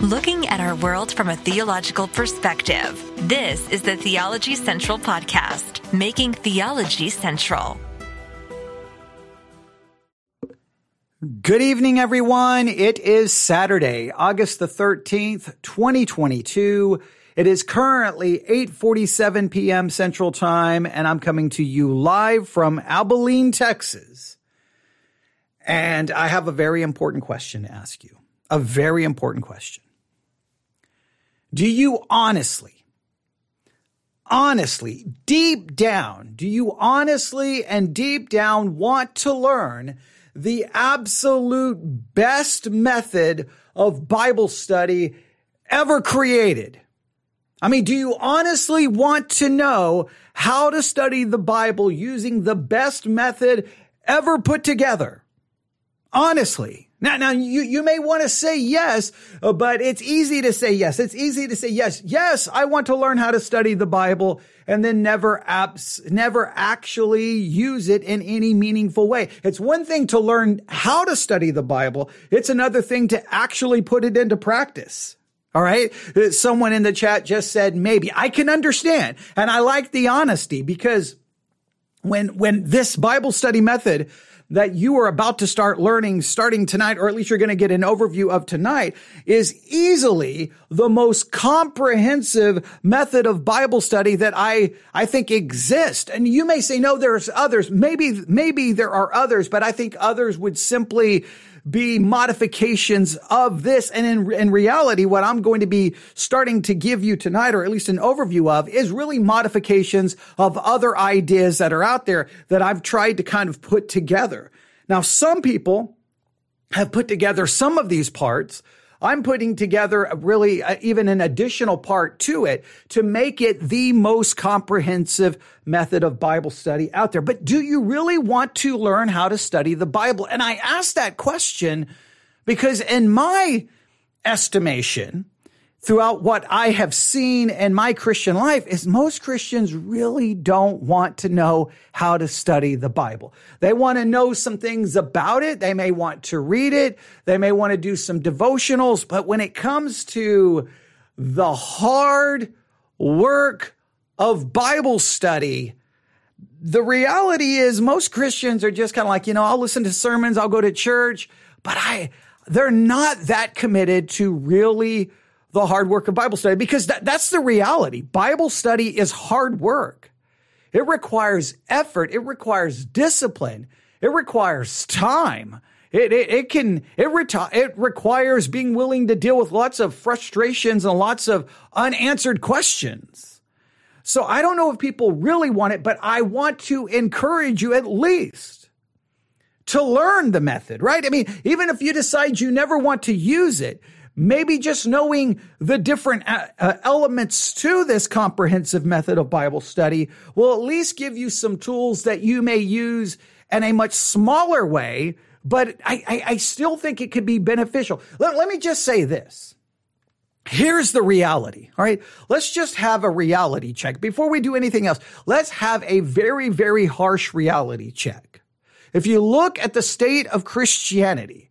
looking at our world from a theological perspective. This is the Theology Central Podcast, making theology central. Good evening, everyone. It is Saturday, August the 13th, 2022. It is currently 8:47 p.m. Central Time and I'm coming to you live from Abilene, Texas. And I have a very important question to ask you. A very important question. Do you honestly, honestly, deep down, do you honestly and deep down want to learn the absolute best method of Bible study ever created? I mean, do you honestly want to know how to study the Bible using the best method ever put together? Honestly. Now, now you, you may want to say yes, uh, but it's easy to say yes. It's easy to say yes. Yes, I want to learn how to study the Bible and then never apps, never actually use it in any meaningful way. It's one thing to learn how to study the Bible. It's another thing to actually put it into practice. All right. Uh, someone in the chat just said, maybe I can understand. And I like the honesty because when, when this Bible study method that you are about to start learning starting tonight, or at least you're going to get an overview of tonight, is easily the most comprehensive method of Bible study that I, I think exists. And you may say, no, there's others. Maybe, maybe there are others, but I think others would simply be modifications of this. And in, in reality, what I'm going to be starting to give you tonight, or at least an overview of, is really modifications of other ideas that are out there that I've tried to kind of put together. Now, some people have put together some of these parts I'm putting together really uh, even an additional part to it to make it the most comprehensive method of Bible study out there. But do you really want to learn how to study the Bible? And I ask that question because in my estimation, throughout what I have seen in my Christian life is most Christians really don't want to know how to study the Bible. They want to know some things about it. They may want to read it. They may want to do some devotionals. But when it comes to the hard work of Bible study, the reality is most Christians are just kind of like, you know, I'll listen to sermons, I'll go to church, but I, they're not that committed to really the hard work of Bible study because that, that's the reality. Bible study is hard work. It requires effort. It requires discipline. It requires time. It, it, it can, it, reti- it requires being willing to deal with lots of frustrations and lots of unanswered questions. So I don't know if people really want it, but I want to encourage you at least to learn the method, right? I mean, even if you decide you never want to use it, maybe just knowing the different uh, uh, elements to this comprehensive method of Bible study will at least give you some tools that you may use in a much smaller way, but I, I, I still think it could be beneficial. Let, let me just say this. Here's the reality. All right. Let's just have a reality check. Before we do anything else, let's have a very, very harsh reality check. If you look at the state of Christianity,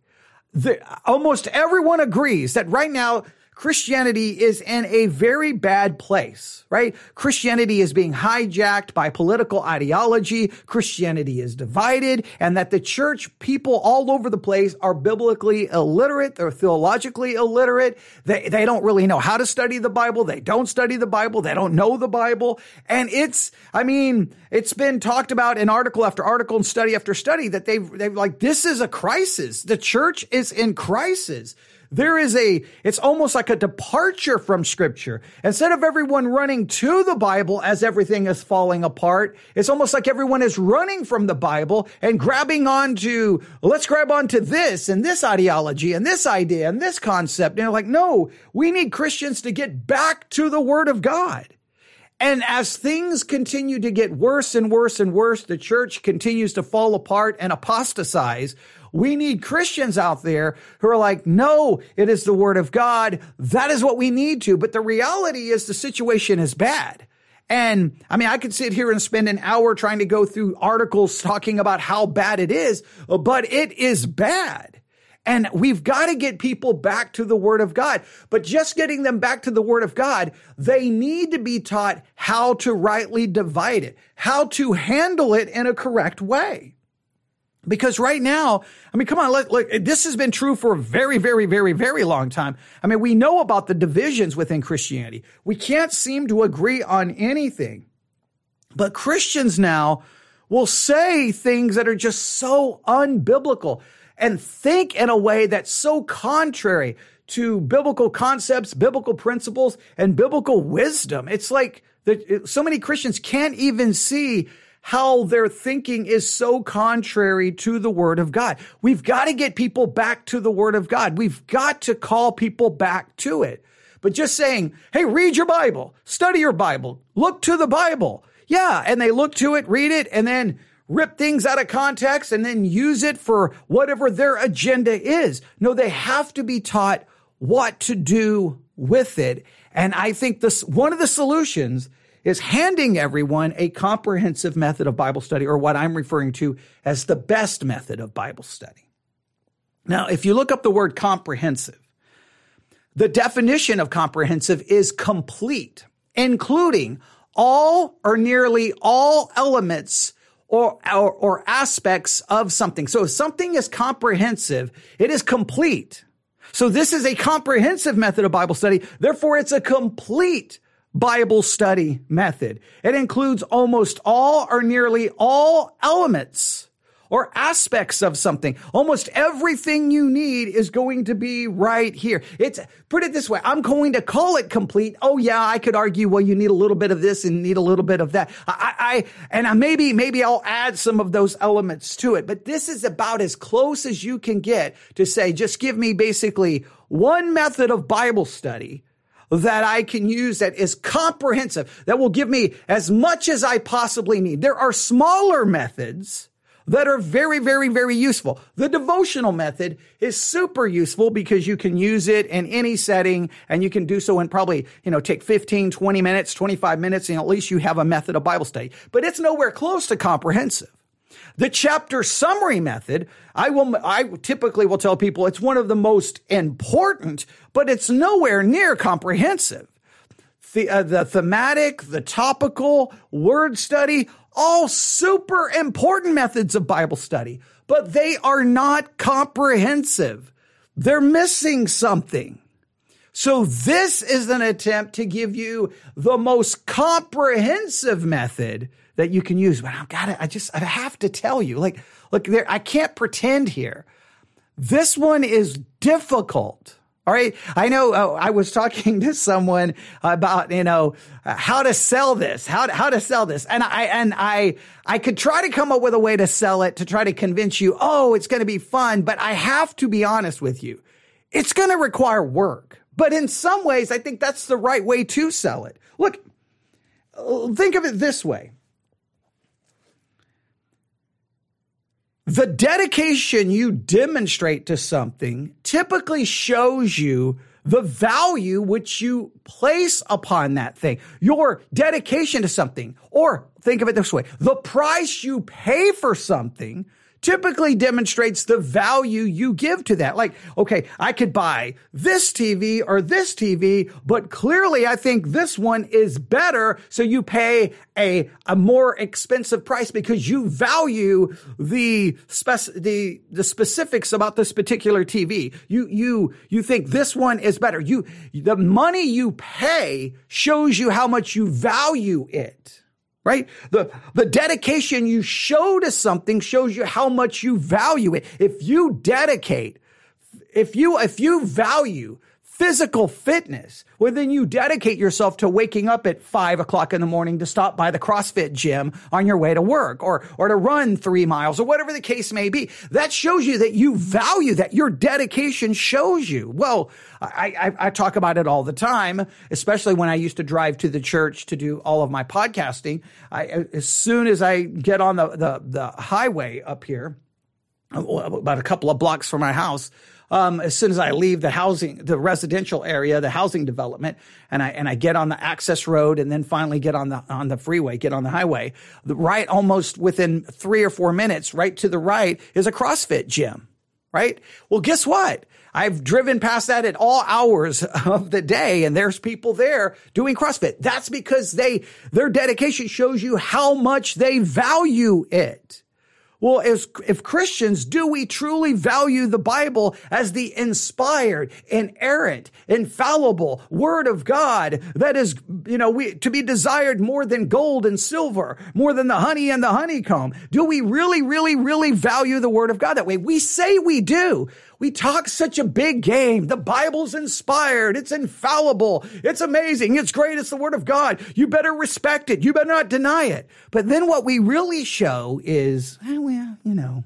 the, almost everyone agrees that right now Christianity is in a very bad place, right? Christianity is being hijacked by political ideology. Christianity is divided and that the church people all over the place are biblically illiterate. They're theologically illiterate. They, they don't really know how to study the Bible. They don't study the Bible. They don't know the Bible. And it's, I mean, it's been talked about in article after article and study after study that they've, they've like, this is a crisis. The church is in crisis. There is a, it's almost like a departure from scripture. Instead of everyone running to the Bible as everything is falling apart, it's almost like everyone is running from the Bible and grabbing onto, let's grab onto this and this ideology and this idea and this concept. And like, no, we need Christians to get back to the word of God. And as things continue to get worse and worse and worse, the church continues to fall apart and apostatize. We need Christians out there who are like, no, it is the word of God. That is what we need to. But the reality is the situation is bad. And I mean, I could sit here and spend an hour trying to go through articles talking about how bad it is, but it is bad. And we've got to get people back to the Word of God. But just getting them back to the Word of God, they need to be taught how to rightly divide it, how to handle it in a correct way. Because right now, I mean, come on, look, look, this has been true for a very, very, very, very long time. I mean, we know about the divisions within Christianity. We can't seem to agree on anything. But Christians now will say things that are just so unbiblical and think in a way that's so contrary to biblical concepts, biblical principles, and biblical wisdom. It's like that so many Christians can't even see how their thinking is so contrary to the word of God. We've got to get people back to the word of God. We've got to call people back to it. But just saying, hey, read your Bible, study your Bible, look to the Bible. Yeah. And they look to it, read it, and then rip things out of context and then use it for whatever their agenda is. No, they have to be taught what to do with it. And I think this, one of the solutions is handing everyone a comprehensive method of Bible study, or what I'm referring to as the best method of Bible study. Now, if you look up the word comprehensive, the definition of comprehensive is complete, including all or nearly all elements or, or, or, aspects of something. So if something is comprehensive, it is complete. So this is a comprehensive method of Bible study. Therefore, it's a complete Bible study method. It includes almost all or nearly all elements or aspects of something. Almost everything you need is going to be right here. It's, put it this way. I'm going to call it complete. Oh yeah, I could argue, well, you need a little bit of this and need a little bit of that. I, I and maybe, maybe I'll add some of those elements to it, but this is about as close as you can get to say, just give me basically one method of Bible study that I can use that is comprehensive, that will give me as much as I possibly need. There are smaller methods that are very, very, very useful. The devotional method is super useful because you can use it in any setting and you can do so in probably, you know, take 15, 20 minutes, 25 minutes, and at least you have a method of Bible study. But it's nowhere close to comprehensive. The chapter summary method, I will, I typically will tell people it's one of the most important, but it's nowhere near comprehensive. The, uh, the thematic, the topical, word study, all super important methods of Bible study, but they are not comprehensive. They're missing something. So this is an attempt to give you the most comprehensive method that you can use. But I've got to, I just, I have to tell you, like, look there, I can't pretend here. This one is difficult. All right. I know uh, I was talking to someone about, you know, how to sell this, how to, how to sell this. And I, and I, I could try to come up with a way to sell it to try to convince you, oh, it's going to be fun. But I have to be honest with you. It's going to require work. But in some ways, I think that's the right way to sell it. Look, think of it this way. The dedication you demonstrate to something typically shows you the value which you place upon that thing, your dedication to something, or think of it this way, the price you pay for something typically demonstrates the value you give to that. Like, okay, I could buy this TV or this TV, but clearly I think this one is better. So you pay a, a more expensive price because you value the spec, the, the specifics about this particular TV. You, you, you think this one is better. You, the money you pay shows you how much you value it right? The, the dedication you show to something shows you how much you value it. If you dedicate, if you, if you value physical fitness, well, then you dedicate yourself to waking up at five o'clock in the morning to stop by the CrossFit gym on your way to work or, or to run three miles or whatever the case may be. That shows you that you value that your dedication shows you. Well, I, I, I talk about it all the time, especially when I used to drive to the church to do all of my podcasting. I, as soon as I get on the, the, the highway up here, about a couple of blocks from my house, um, as soon as I leave the housing, the residential area, the housing development, and I and I get on the access road, and then finally get on the on the freeway, get on the highway. The right, almost within three or four minutes, right to the right is a CrossFit gym. right? Well, guess what? I've driven past that at all hours of the day and there's people there doing CrossFit. That's because they, their dedication shows you how much they value it. Well, as, if Christians, do we truly value the Bible as the inspired, inerrant, infallible word of God that is, you know, we, to be desired more than gold and silver, more than the honey and the honeycomb? Do we really, really, really value the word of God that way? We say we do, we talk such a big game. The Bible's inspired. It's infallible. It's amazing. It's great. It's the word of God. You better respect it. You better not deny it. But then what we really show is, eh, well, you know,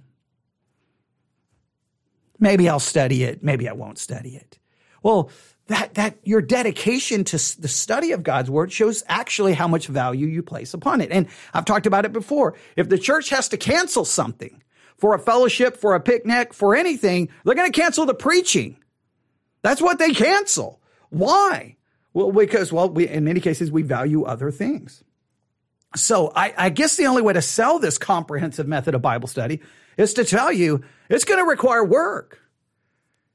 maybe I'll study it. Maybe I won't study it. Well, that, that your dedication to the study of God's word shows actually how much value you place upon it. And I've talked about it before. If the church has to cancel something, for a fellowship, for a picnic, for anything, they're going to cancel the preaching. That's what they cancel. Why? Well, because, well, we, in many cases, we value other things. So I, I guess the only way to sell this comprehensive method of Bible study is to tell you it's going to require work.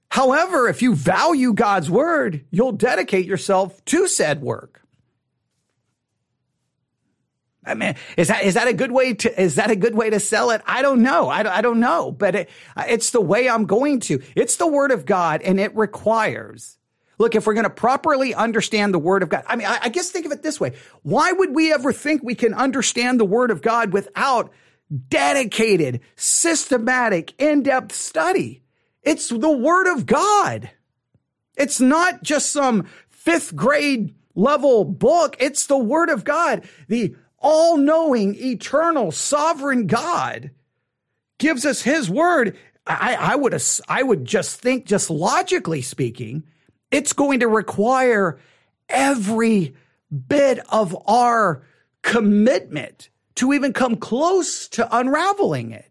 However, if you value God's word, you'll dedicate yourself to said work. I mean, is that is that a good way to is that a good way to sell it? I don't know. I, I don't know, but it, it's the way I'm going to. It's the word of God, and it requires. Look, if we're going to properly understand the word of God, I mean, I, I guess think of it this way: Why would we ever think we can understand the word of God without dedicated, systematic, in-depth study? It's the word of God. It's not just some fifth grade level book. It's the word of God. The all knowing, eternal, sovereign God gives us his word. I, I, would, I would just think, just logically speaking, it's going to require every bit of our commitment to even come close to unraveling it.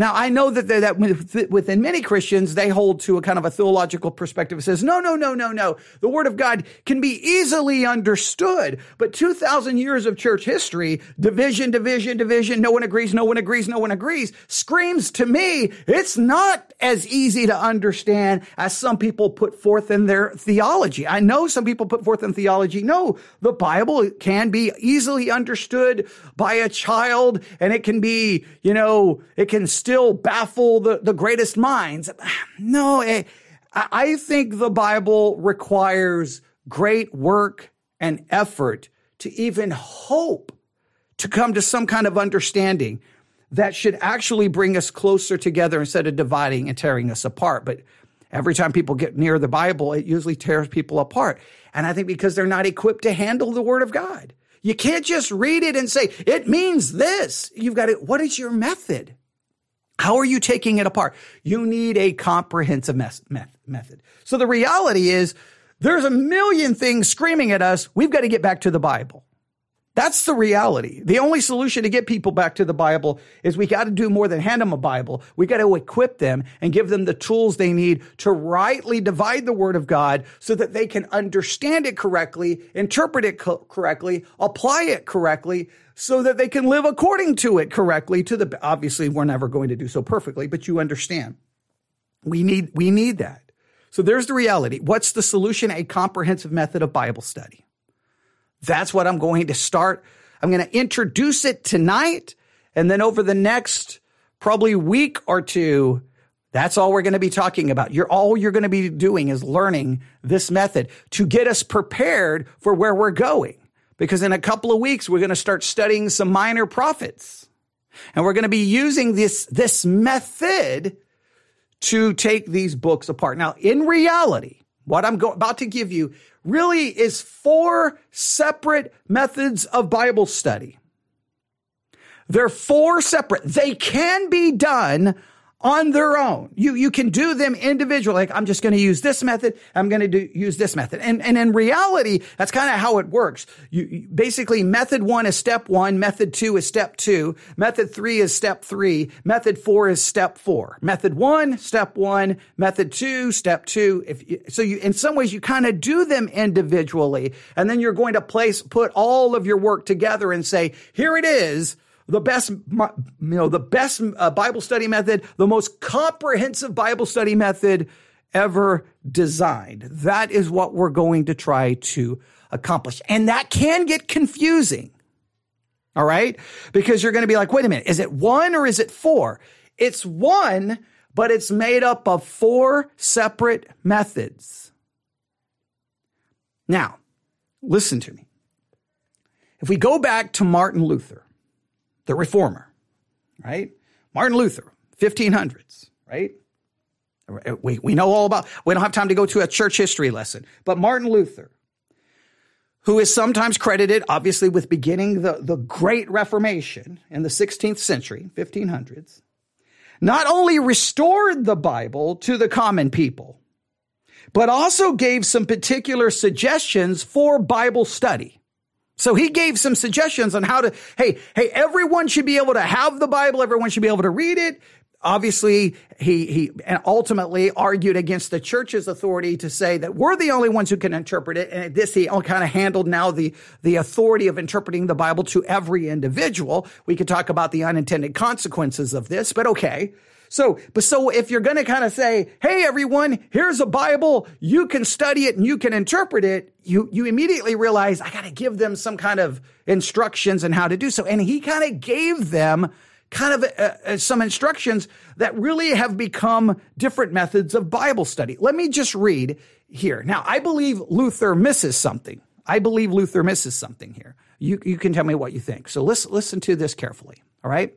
Now, I know that that within many Christians, they hold to a kind of a theological perspective that says, no, no, no, no, no. The word of God can be easily understood. But 2,000 years of church history, division, division, division, no one agrees, no one agrees, no one agrees, screams to me, it's not as easy to understand as some people put forth in their theology. I know some people put forth in theology, no, the Bible can be easily understood by a child and it can be, you know, it can still still baffle the, the greatest minds. No, eh, I think the Bible requires great work and effort to even hope to come to some kind of understanding that should actually bring us closer together instead of dividing and tearing us apart. But every time people get near the Bible, it usually tears people apart. And I think because they're not equipped to handle the Word of God. You can't just read it and say, it means this. You've got to, what is your method? How are you taking it apart? You need a comprehensive mes- method. So the reality is there's a million things screaming at us. We've got to get back to the Bible. That's the reality. The only solution to get people back to the Bible is we got to do more than hand them a Bible. We got to equip them and give them the tools they need to rightly divide the Word of God so that they can understand it correctly, interpret it co- correctly, apply it correctly, so that they can live according to it correctly to the obviously we're never going to do so perfectly but you understand. We need we need that. So there's the reality. What's the solution? A comprehensive method of bible study. That's what i'm going to start. I'm going to introduce it tonight and then over the next probably week or two that's all we're going to be talking about. You're all you're going to be doing is learning this method to get us prepared for where we're going because in a couple of weeks, we're going to start studying some minor prophets. And we're going to be using this, this method to take these books apart. Now, in reality, what I'm go- about to give you really is four separate methods of Bible study. They're four separate. They can be done on their own. You, you can do them individually. Like, I'm just going to use this method. I'm going to use this method. And, and in reality, that's kind of how it works. You, you, basically, method one is step one. Method two is step two. Method three is step three. Method four is step four. Method one, step one. Method two, step two. If you, so you, in some ways, you kind of do them individually. And then you're going to place, put all of your work together and say, here it is the best, you know, the best uh, Bible study method, the most comprehensive Bible study method ever designed. That is what we're going to try to accomplish. And that can get confusing. All right. Because you're going to be like, wait a minute, is it one or is it four? It's one, but it's made up of four separate methods. Now, listen to me. If we go back to Martin Luther, the reformer, right? Martin Luther, 1500s, right? We, we know all about, we don't have time to go to a church history lesson, but Martin Luther, who is sometimes credited, obviously, with beginning the, the Great Reformation in the 16th century, 1500s, not only restored the Bible to the common people, but also gave some particular suggestions for Bible study. So he gave some suggestions on how to, hey, hey, everyone should be able to have the Bible. Everyone should be able to read it. Obviously, he, he ultimately argued against the church's authority to say that we're the only ones who can interpret it. And this, he kind of handled now the, the authority of interpreting the Bible to every individual. We could talk about the unintended consequences of this, but okay. So, but so if you're going to kind of say, Hey, everyone, here's a Bible. You can study it and you can interpret it. You, you immediately realize I got to give them some kind of instructions and how to do so. And he kind of gave them kind of uh, uh, some instructions that really have become different methods of Bible study. Let me just read here. Now, I believe Luther misses something. I believe Luther misses something here. You, you can tell me what you think. So listen, listen to this carefully. All right.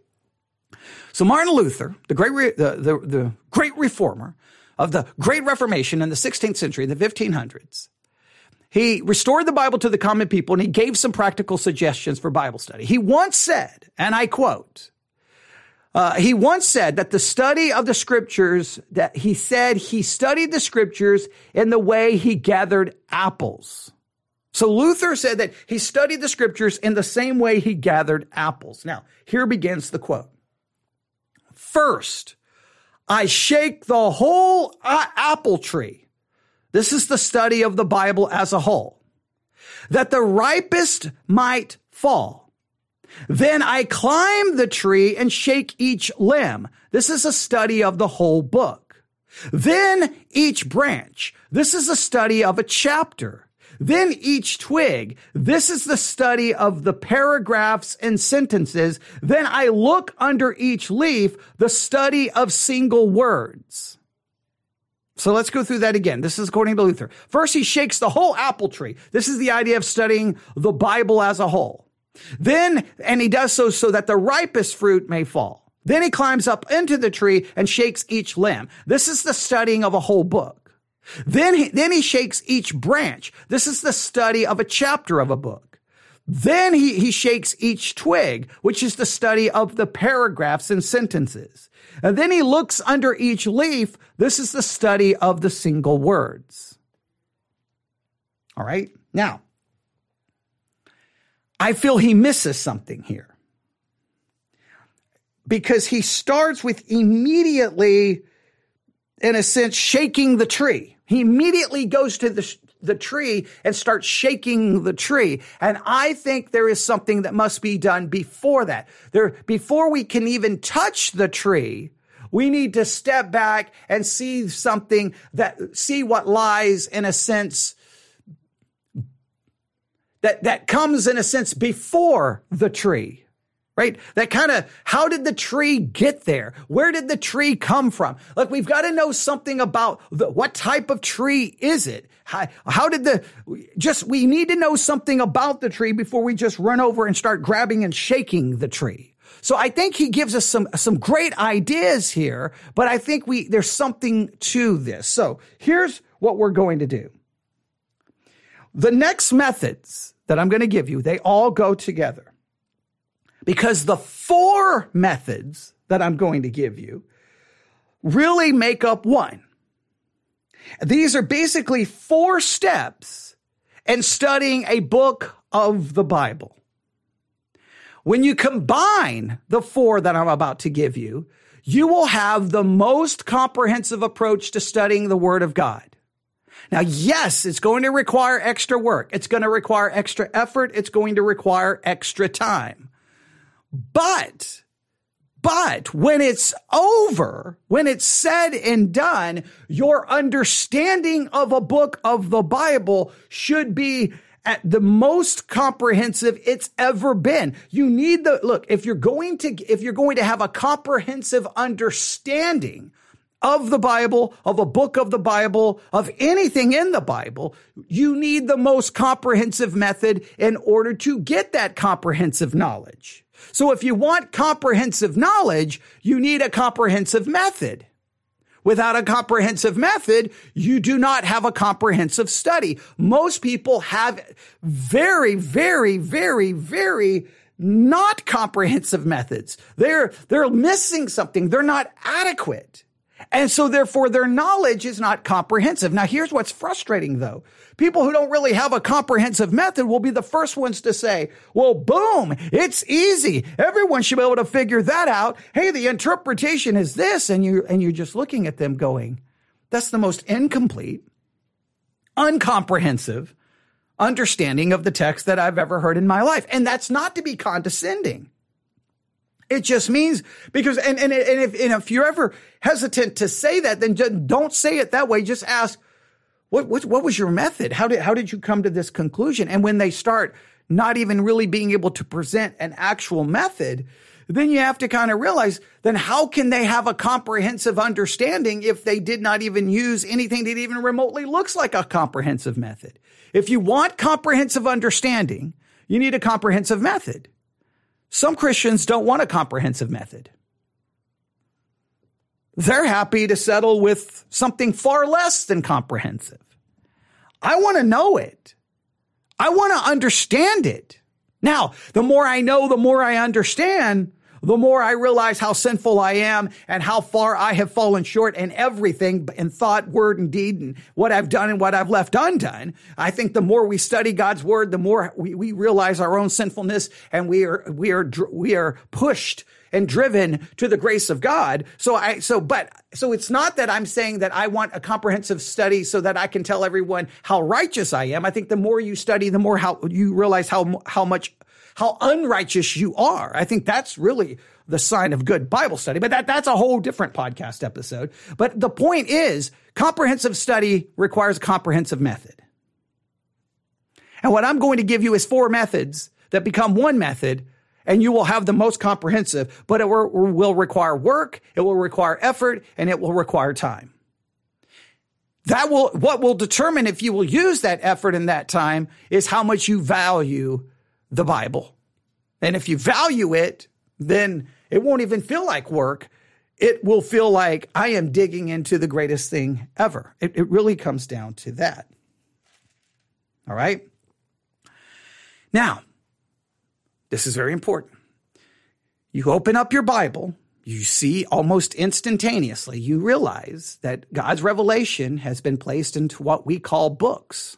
So Martin Luther, the great, re- the, the, the great reformer of the Great Reformation in the 16th century, the 1500s, he restored the Bible to the common people and he gave some practical suggestions for Bible study. He once said, and I quote, uh, he once said that the study of the scriptures, that he said he studied the scriptures in the way he gathered apples. So Luther said that he studied the scriptures in the same way he gathered apples. Now, here begins the quote. First, I shake the whole apple tree. This is the study of the Bible as a whole. That the ripest might fall. Then I climb the tree and shake each limb. This is a study of the whole book. Then each branch. This is a study of a chapter. Then each twig. This is the study of the paragraphs and sentences. Then I look under each leaf, the study of single words. So let's go through that again. This is according to Luther. First, he shakes the whole apple tree. This is the idea of studying the Bible as a whole. Then, and he does so so that the ripest fruit may fall. Then he climbs up into the tree and shakes each limb. This is the studying of a whole book. Then he, then he shakes each branch. This is the study of a chapter of a book. Then he, he shakes each twig, which is the study of the paragraphs and sentences. And then he looks under each leaf. This is the study of the single words. All right. Now, I feel he misses something here because he starts with immediately, in a sense, shaking the tree. He immediately goes to the, the tree and starts shaking the tree. And I think there is something that must be done before that. There, before we can even touch the tree, we need to step back and see something that, see what lies in a sense that, that comes in a sense before the tree right? That kind of, how did the tree get there? Where did the tree come from? Like, we've got to know something about the, what type of tree is it? How, how did the, just, we need to know something about the tree before we just run over and start grabbing and shaking the tree. So I think he gives us some, some great ideas here, but I think we, there's something to this. So here's what we're going to do. The next methods that I'm going to give you, they all go together because the four methods that I'm going to give you really make up one. These are basically four steps in studying a book of the Bible. When you combine the four that I'm about to give you, you will have the most comprehensive approach to studying the Word of God. Now, yes, it's going to require extra work. It's going to require extra effort. It's going to require extra time. But but when it's over, when it's said and done, your understanding of a book of the Bible should be at the most comprehensive it's ever been. You need the, look, if you're going to, if you're going to have a comprehensive understanding of the Bible, of a book of the Bible, of anything in the Bible, you need the most comprehensive method in order to get that comprehensive knowledge. So if you want comprehensive knowledge, you need a comprehensive method. Without a comprehensive method, you do not have a comprehensive study. Most people have very, very, very, very not comprehensive methods. They're, they're missing something. They're not adequate. And so therefore their knowledge is not comprehensive. Now here's what's frustrating though. People who don't really have a comprehensive method will be the first ones to say, well, boom, it's easy. Everyone should be able to figure that out. Hey, the interpretation is this. And you, and you're just looking at them going, that's the most incomplete, uncomprehensive understanding of the text that I've ever heard in my life. And that's not to be condescending. It just means because, and, and, and if, and if you're ever hesitant to say that, then just don't say it that way. Just ask, what, what, what was your method? How did, how did you come to this conclusion? And when they start not even really being able to present an actual method, then you have to kind of realize then how can they have a comprehensive understanding if they did not even use anything that even remotely looks like a comprehensive method? If you want comprehensive understanding, you need a comprehensive method. Some Christians don't want a comprehensive method. They're happy to settle with something far less than comprehensive. I want to know it. I want to understand it. Now, the more I know, the more I understand, the more I realize how sinful I am and how far I have fallen short in everything in thought, word, and deed, and what I've done and what I've left undone. I think the more we study God's word, the more we, we realize our own sinfulness and we are, we are, we are pushed and driven to the grace of God. So I, so, but, so it's not that I'm saying that I want a comprehensive study so that I can tell everyone how righteous I am. I think the more you study, the more how you realize how, how much how unrighteous you are. I think that's really the sign of good Bible study, but that, that's a whole different podcast episode. But the point is comprehensive study requires a comprehensive method. And what I'm going to give you is four methods that become one method and you will have the most comprehensive, but it will require work, it will require effort, and it will require time. That will, what will determine if you will use that effort and that time is how much you value the Bible. And if you value it, then it won't even feel like work. It will feel like I am digging into the greatest thing ever. It, it really comes down to that. All right. Now, this is very important. You open up your Bible, you see almost instantaneously, you realize that God's revelation has been placed into what we call books.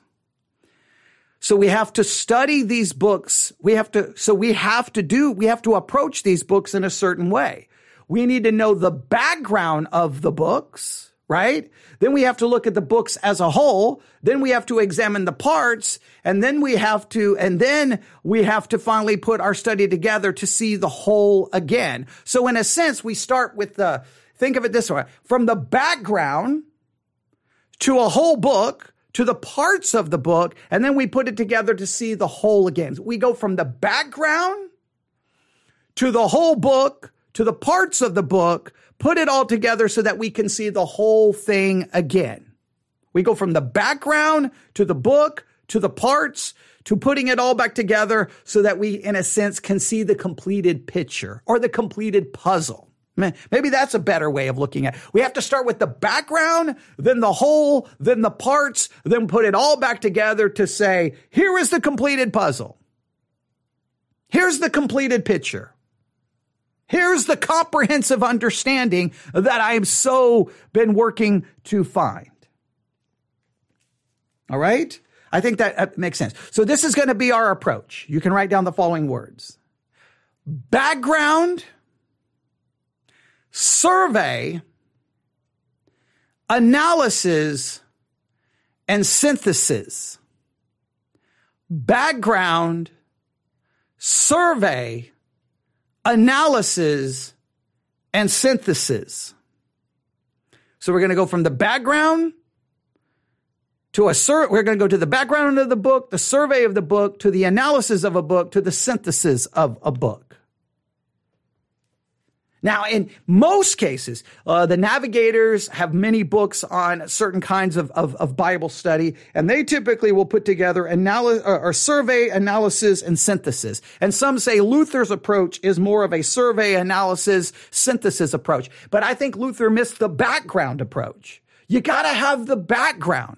So we have to study these books. We have to, so we have to do, we have to approach these books in a certain way. We need to know the background of the books, right? Then we have to look at the books as a whole. Then we have to examine the parts and then we have to, and then we have to finally put our study together to see the whole again. So in a sense, we start with the, think of it this way, from the background to a whole book to the parts of the book, and then we put it together to see the whole again. We go from the background to the whole book to the parts of the book, put it all together so that we can see the whole thing again. We go from the background to the book to the parts to putting it all back together so that we, in a sense, can see the completed picture or the completed puzzle. Maybe that's a better way of looking at it. We have to start with the background, then the whole, then the parts, then put it all back together to say, here is the completed puzzle. Here's the completed picture. Here's the comprehensive understanding that I have so been working to find. All right? I think that makes sense. So this is going to be our approach. You can write down the following words. Background, survey, analysis, and synthesis. Background, survey, analysis, and synthesis. So we're going to go from the background to a sur- we're going to go to the background of the book, the survey of the book, to the analysis of a book, to the synthesis of a book. Now, in most cases, uh, the navigators have many books on certain kinds of, of, of Bible study, and they typically will put together analysis or, or survey, analysis, and synthesis. And some say Luther's approach is more of a survey, analysis, synthesis approach. But I think Luther missed the background approach. You gotta have the background.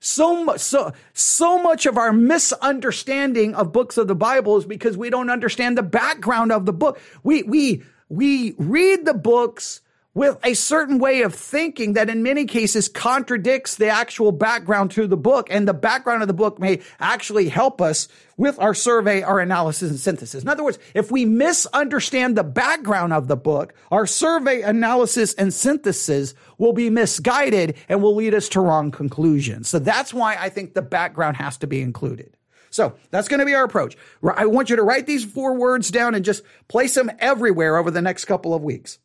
So much, so, so much of our misunderstanding of books of the Bible is because we don't understand the background of the book. We, we, we read the books with a certain way of thinking that in many cases contradicts the actual background to the book. And the background of the book may actually help us with our survey, our analysis and synthesis. In other words, if we misunderstand the background of the book, our survey, analysis and synthesis will be misguided and will lead us to wrong conclusions. So that's why I think the background has to be included. So that's going to be our approach. I want you to write these four words down and just place them everywhere over the next couple of weeks.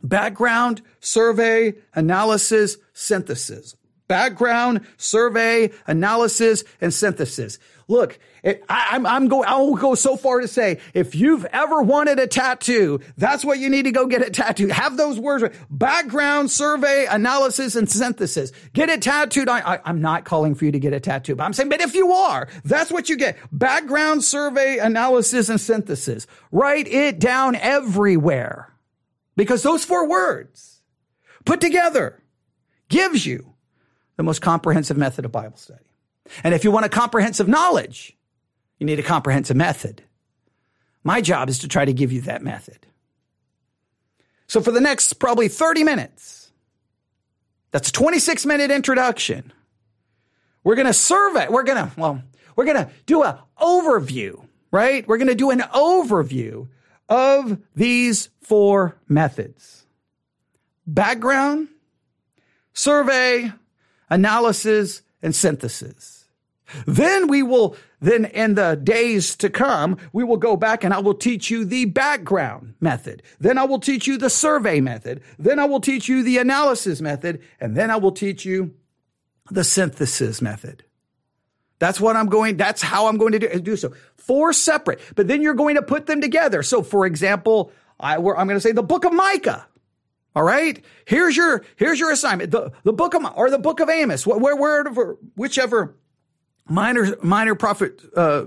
Background, survey, analysis, synthesis. Background, survey, analysis, and synthesis. Look, it, I, am I'm, I'm go, I'll go so far to say, if you've ever wanted a tattoo, that's what you need to go get a tattoo. Have those words, background, survey, analysis, and synthesis. Get it tattooed. I, I, am not calling for you to get a tattoo, but I'm saying, but if you are, that's what you get. Background, survey, analysis, and synthesis. Write it down everywhere because those four words put together gives you the most comprehensive method of Bible study. And if you want a comprehensive knowledge, you need a comprehensive method. My job is to try to give you that method. So for the next probably 30 minutes, that's a 26 minute introduction. We're going to survey. We're going to, well, we're going to do an overview, right? We're going to do an overview of these four methods. Background, survey, analysis, and synthesis. Then we will, then in the days to come, we will go back and I will teach you the background method. Then I will teach you the survey method. Then I will teach you the analysis method. And then I will teach you the synthesis method. That's what I'm going, that's how I'm going to do, do so. Four separate, but then you're going to put them together. So for example, I, I'm going to say the book of Micah. All right. Here's your, here's your assignment. The, the book of, or the book of Amos, where, wherever, whichever minor, minor prophet, uh,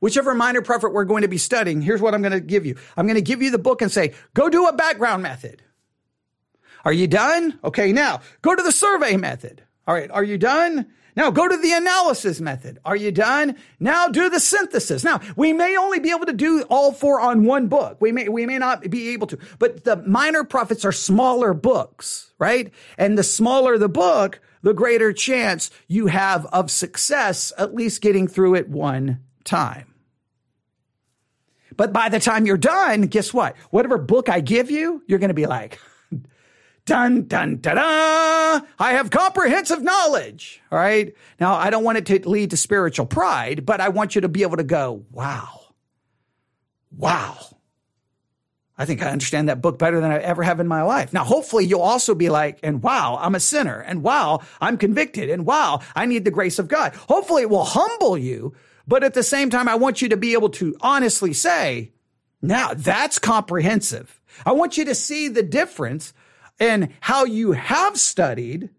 whichever minor prophet we're going to be studying. Here's what I'm going to give you. I'm going to give you the book and say, go do a background method. Are you done? Okay. Now go to the survey method. All right. Are you done? Now go to the analysis method. Are you done? Now do the synthesis. Now we may only be able to do all four on one book. We may, we may not be able to, but the minor prophets are smaller books, right? And the smaller the book, the greater chance you have of success, at least getting through it one time. But by the time you're done, guess what? Whatever book I give you, you're going to be like, Dun, dun, da, da. I have comprehensive knowledge. All right. Now, I don't want it to lead to spiritual pride, but I want you to be able to go, wow, wow. I think I understand that book better than I ever have in my life. Now, hopefully you'll also be like, and wow, I'm a sinner. And wow, I'm convicted. And wow, I need the grace of God. Hopefully it will humble you. But at the same time, I want you to be able to honestly say, now that's comprehensive. I want you to see the difference in how you have studied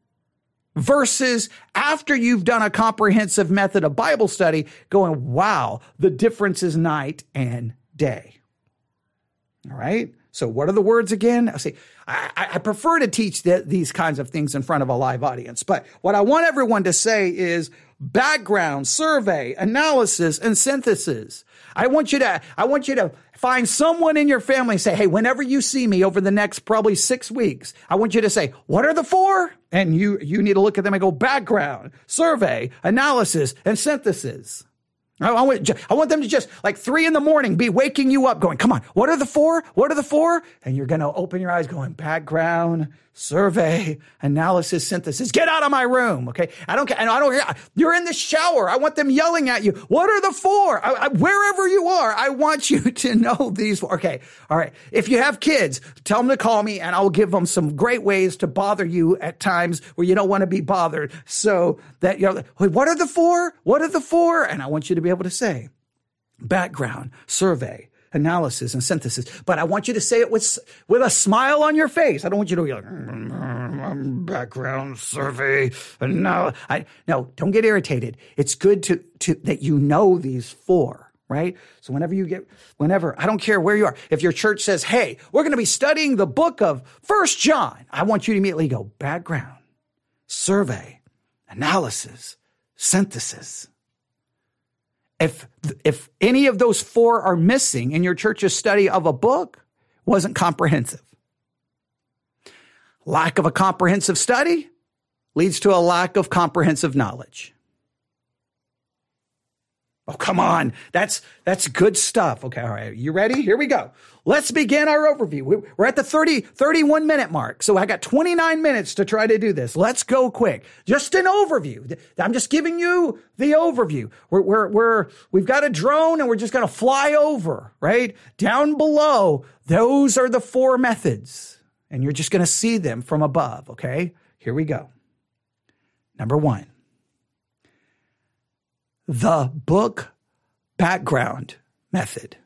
versus after you've done a comprehensive method of Bible study going, wow, the difference is night and day. All right. So what are the words again? I say, I, I prefer to teach the, these kinds of things in front of a live audience, but what I want everyone to say is background, survey, analysis, and synthesis. I want you to, I want you to find someone in your family and say, Hey, whenever you see me over the next probably six weeks, I want you to say, what are the four? And you, you need to look at them and go background, survey, analysis, and synthesis. I want, I want them to just like three in the morning be waking you up going, come on, what are the four? What are the four? And you're going to open your eyes going background, survey, analysis, synthesis. Get out of my room. Okay. I don't care. I don't hear. You're in the shower. I want them yelling at you. What are the four? I, I, wherever you are, I want you to know these four. Okay. All right. If you have kids, tell them to call me and I'll give them some great ways to bother you at times where you don't want to be bothered. So that you know, what are the four? What are the four? And I want you to be able to say background, survey, analysis and synthesis. But I want you to say it with with a smile on your face. I don't want you to be like mm, background survey. No, I no. Don't get irritated. It's good to to that you know these four. Right? So whenever you get, whenever, I don't care where you are. If your church says, Hey, we're going to be studying the book of first John, I want you to immediately go background, survey, analysis, synthesis. If, if any of those four are missing in your church's study of a book, wasn't comprehensive. Lack of a comprehensive study leads to a lack of comprehensive knowledge. Oh, come on. That's, that's good stuff. Okay. All right. You ready? Here we go. Let's begin our overview. We're at the 30, 31 minute mark. So I got 29 minutes to try to do this. Let's go quick. Just an overview. I'm just giving you the overview. We're, we're, we're, we've got a drone and we're just going to fly over, right? Down below. Those are the four methods and you're just going to see them from above. Okay. Here we go. Number one the book background method.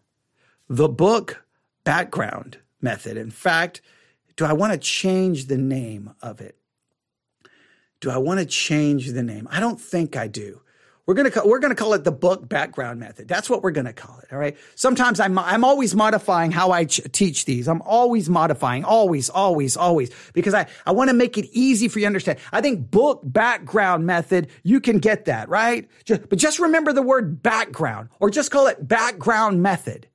The book background method. In fact, do I want to change the name of it? Do I want to change the name? I don't think I do. We're gonna call, we're gonna call it the book background method. That's what we're gonna call it. All right. Sometimes I'm I'm always modifying how I ch- teach these. I'm always modifying, always, always, always, because I I want to make it easy for you to understand. I think book background method you can get that right. Just, but just remember the word background, or just call it background method.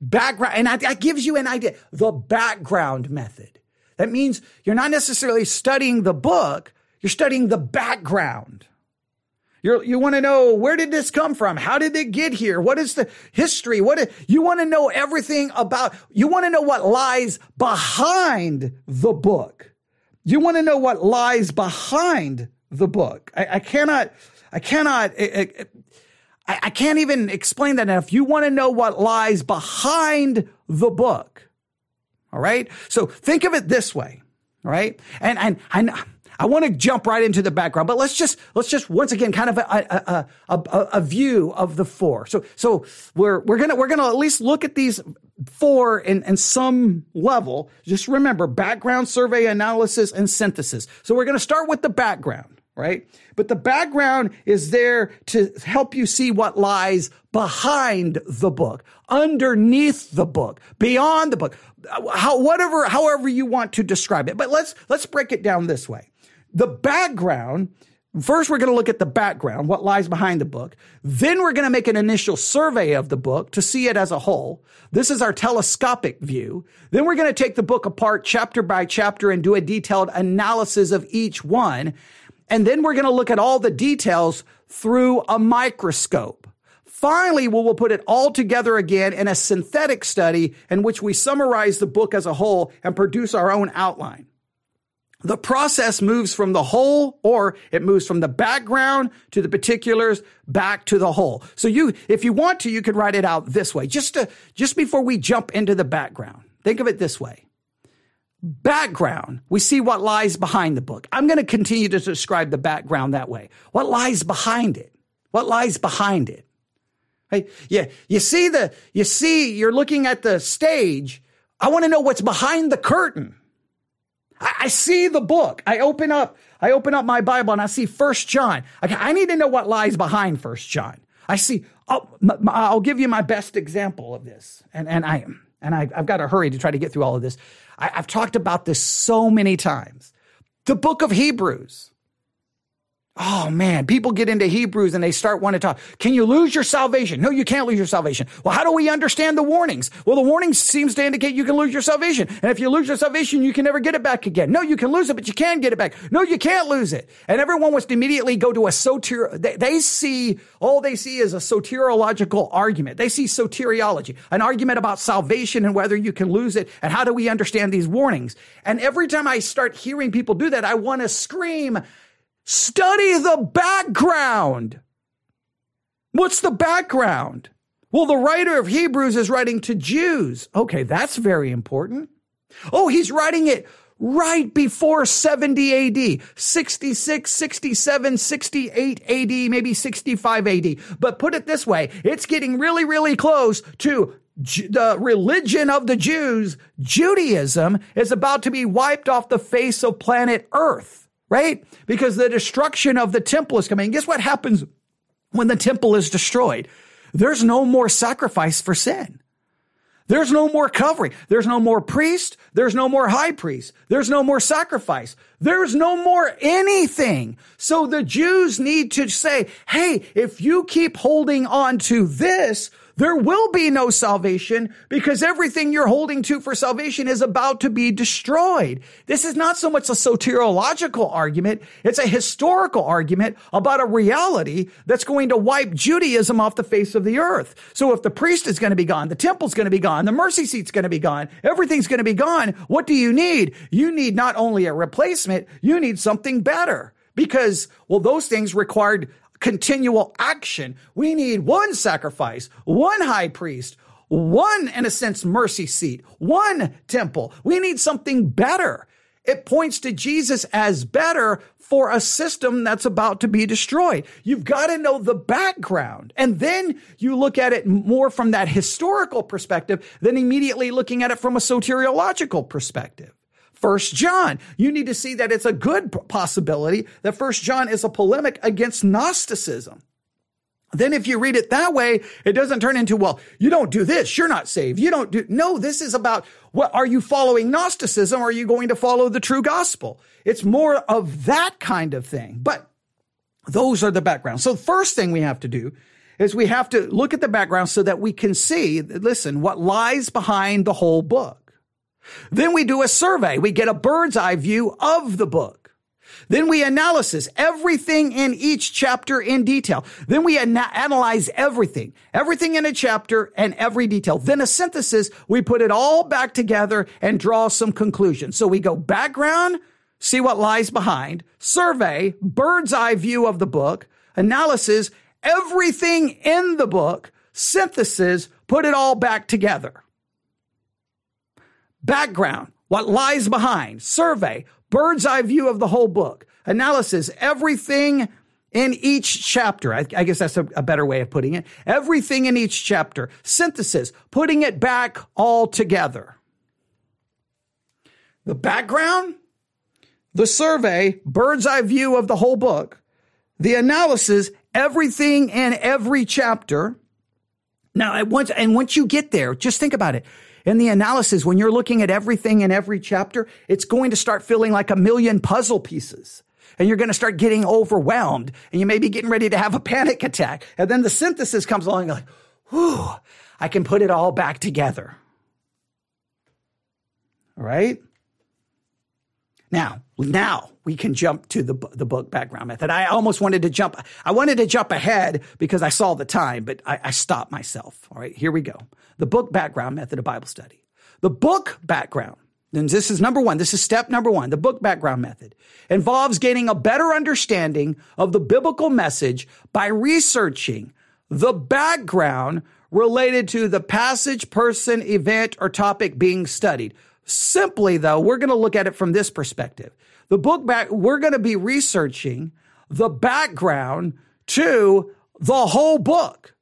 Background, and that, that gives you an idea. The background method. That means you're not necessarily studying the book. You're studying the background. You're, you want to know where did this come from? How did it get here? What is the history? What is, you want to know everything about, you want to know what lies behind the book. You want to know what lies behind the book. I, I cannot, I cannot, I, I, I can't even explain that enough. You want to know what lies behind the book. All right. So think of it this way. All right. And, and I, I want to jump right into the background, but let's just let's just once again kind of a a, a, a view of the four. So so we're we're gonna we're gonna at least look at these four in, in some level. Just remember background, survey, analysis, and synthesis. So we're gonna start with the background, right? But the background is there to help you see what lies behind the book, underneath the book, beyond the book, how, whatever, however you want to describe it. But let's, let's break it down this way. The background, first we're going to look at the background, what lies behind the book. Then we're going to make an initial survey of the book to see it as a whole. This is our telescopic view. Then we're going to take the book apart chapter by chapter and do a detailed analysis of each one. And then we're going to look at all the details through a microscope. Finally, we will put it all together again in a synthetic study in which we summarize the book as a whole and produce our own outline the process moves from the whole or it moves from the background to the particulars back to the whole. So you, if you want to, you could write it out this way, just to, just before we jump into the background. Think of it this way. Background, we see what lies behind the book. I'm going to continue to describe the background that way. What lies behind it? What lies behind it? Right? Yeah, you see the, you see, you're looking at the stage. I want to know what's behind the curtain. I, I see the book. I open up, I open up my Bible and I see First John. Okay, I need to know what lies behind First John. I see. Oh, I'll give you my best example of this, and and I and I, have got to hurry to try to get through all of this. I, I've talked about this so many times. The book of Hebrews. Oh man, people get into Hebrews and they start wanting to talk. Can you lose your salvation? No, you can't lose your salvation. Well, how do we understand the warnings? Well, the warning seems to indicate you can lose your salvation. And if you lose your salvation, you can never get it back again. No, you can lose it, but you can get it back. No, you can't lose it. And everyone wants to immediately go to a soter, they, they see, all they see is a soteriological argument. They see soteriology, an argument about salvation and whether you can lose it. And how do we understand these warnings? And every time I start hearing people do that, I want to scream, Study the background. What's the background? Well, the writer of Hebrews is writing to Jews. Okay, that's very important. Oh, he's writing it right before 70 AD, 66, 67, 68 AD, maybe 65 AD. But put it this way, it's getting really, really close to the religion of the Jews. Judaism is about to be wiped off the face of planet Earth right? Because the destruction of the temple is coming. Guess what happens when the temple is destroyed? There's no more sacrifice for sin. There's no more covering. There's no more priest. There's no more high priest. There's no more sacrifice. There's no more anything. So the Jews need to say, Hey, if you keep holding on to this, there will be no salvation because everything you're holding to for salvation is about to be destroyed. This is not so much a soteriological argument. It's a historical argument about a reality that's going to wipe Judaism off the face of the earth. So if the priest is going to be gone, the temple's going to be gone, the mercy seat's going to be gone, everything's going to be gone, what do you need? You need not only a replacement, you need something better because, well, those things required continual action. We need one sacrifice, one high priest, one, in a sense, mercy seat, one temple. We need something better. It points to Jesus as better for a system that's about to be destroyed. You've got to know the background. And then you look at it more from that historical perspective than immediately looking at it from a soteriological perspective. First John. You need to see that it's a good possibility that First John is a polemic against Gnosticism. Then if you read it that way, it doesn't turn into, well, you don't do this. You're not saved. You don't do, no, this is about what are you following Gnosticism or are you going to follow the true gospel? It's more of that kind of thing. But those are the backgrounds. So the first thing we have to do is we have to look at the background so that we can see, listen, what lies behind the whole book. Then we do a survey. We get a bird's eye view of the book. Then we analysis everything in each chapter in detail. Then we ana- analyze everything, everything in a chapter and every detail. Then a synthesis. We put it all back together and draw some conclusions. So we go background, see what lies behind, survey, bird's eye view of the book, analysis, everything in the book, synthesis, put it all back together background, what lies behind, survey, bird's eye view of the whole book, analysis, everything in each chapter. I, I guess that's a, a, better way of putting it. Everything in each chapter, synthesis, putting it back all together. The background, the survey, bird's eye view of the whole book, the analysis, everything in every chapter. Now, once, and once you get there, just think about it in the analysis, when you're looking at everything in every chapter, it's going to start feeling like a million puzzle pieces. And you're going to start getting overwhelmed and you may be getting ready to have a panic attack. And then the synthesis comes along and you're like, whew, I can put it all back together. All right? Now, now we can jump to the, the book background method. I almost wanted to jump. I wanted to jump ahead because I saw the time, but I, I stopped myself. All right, here we go. The book background method of Bible study. The book background. And this is number one. This is step number one. The book background method involves gaining a better understanding of the biblical message by researching the background related to the passage, person, event, or topic being studied. Simply though, we're going to look at it from this perspective. The book back, we're going to be researching the background to the whole book.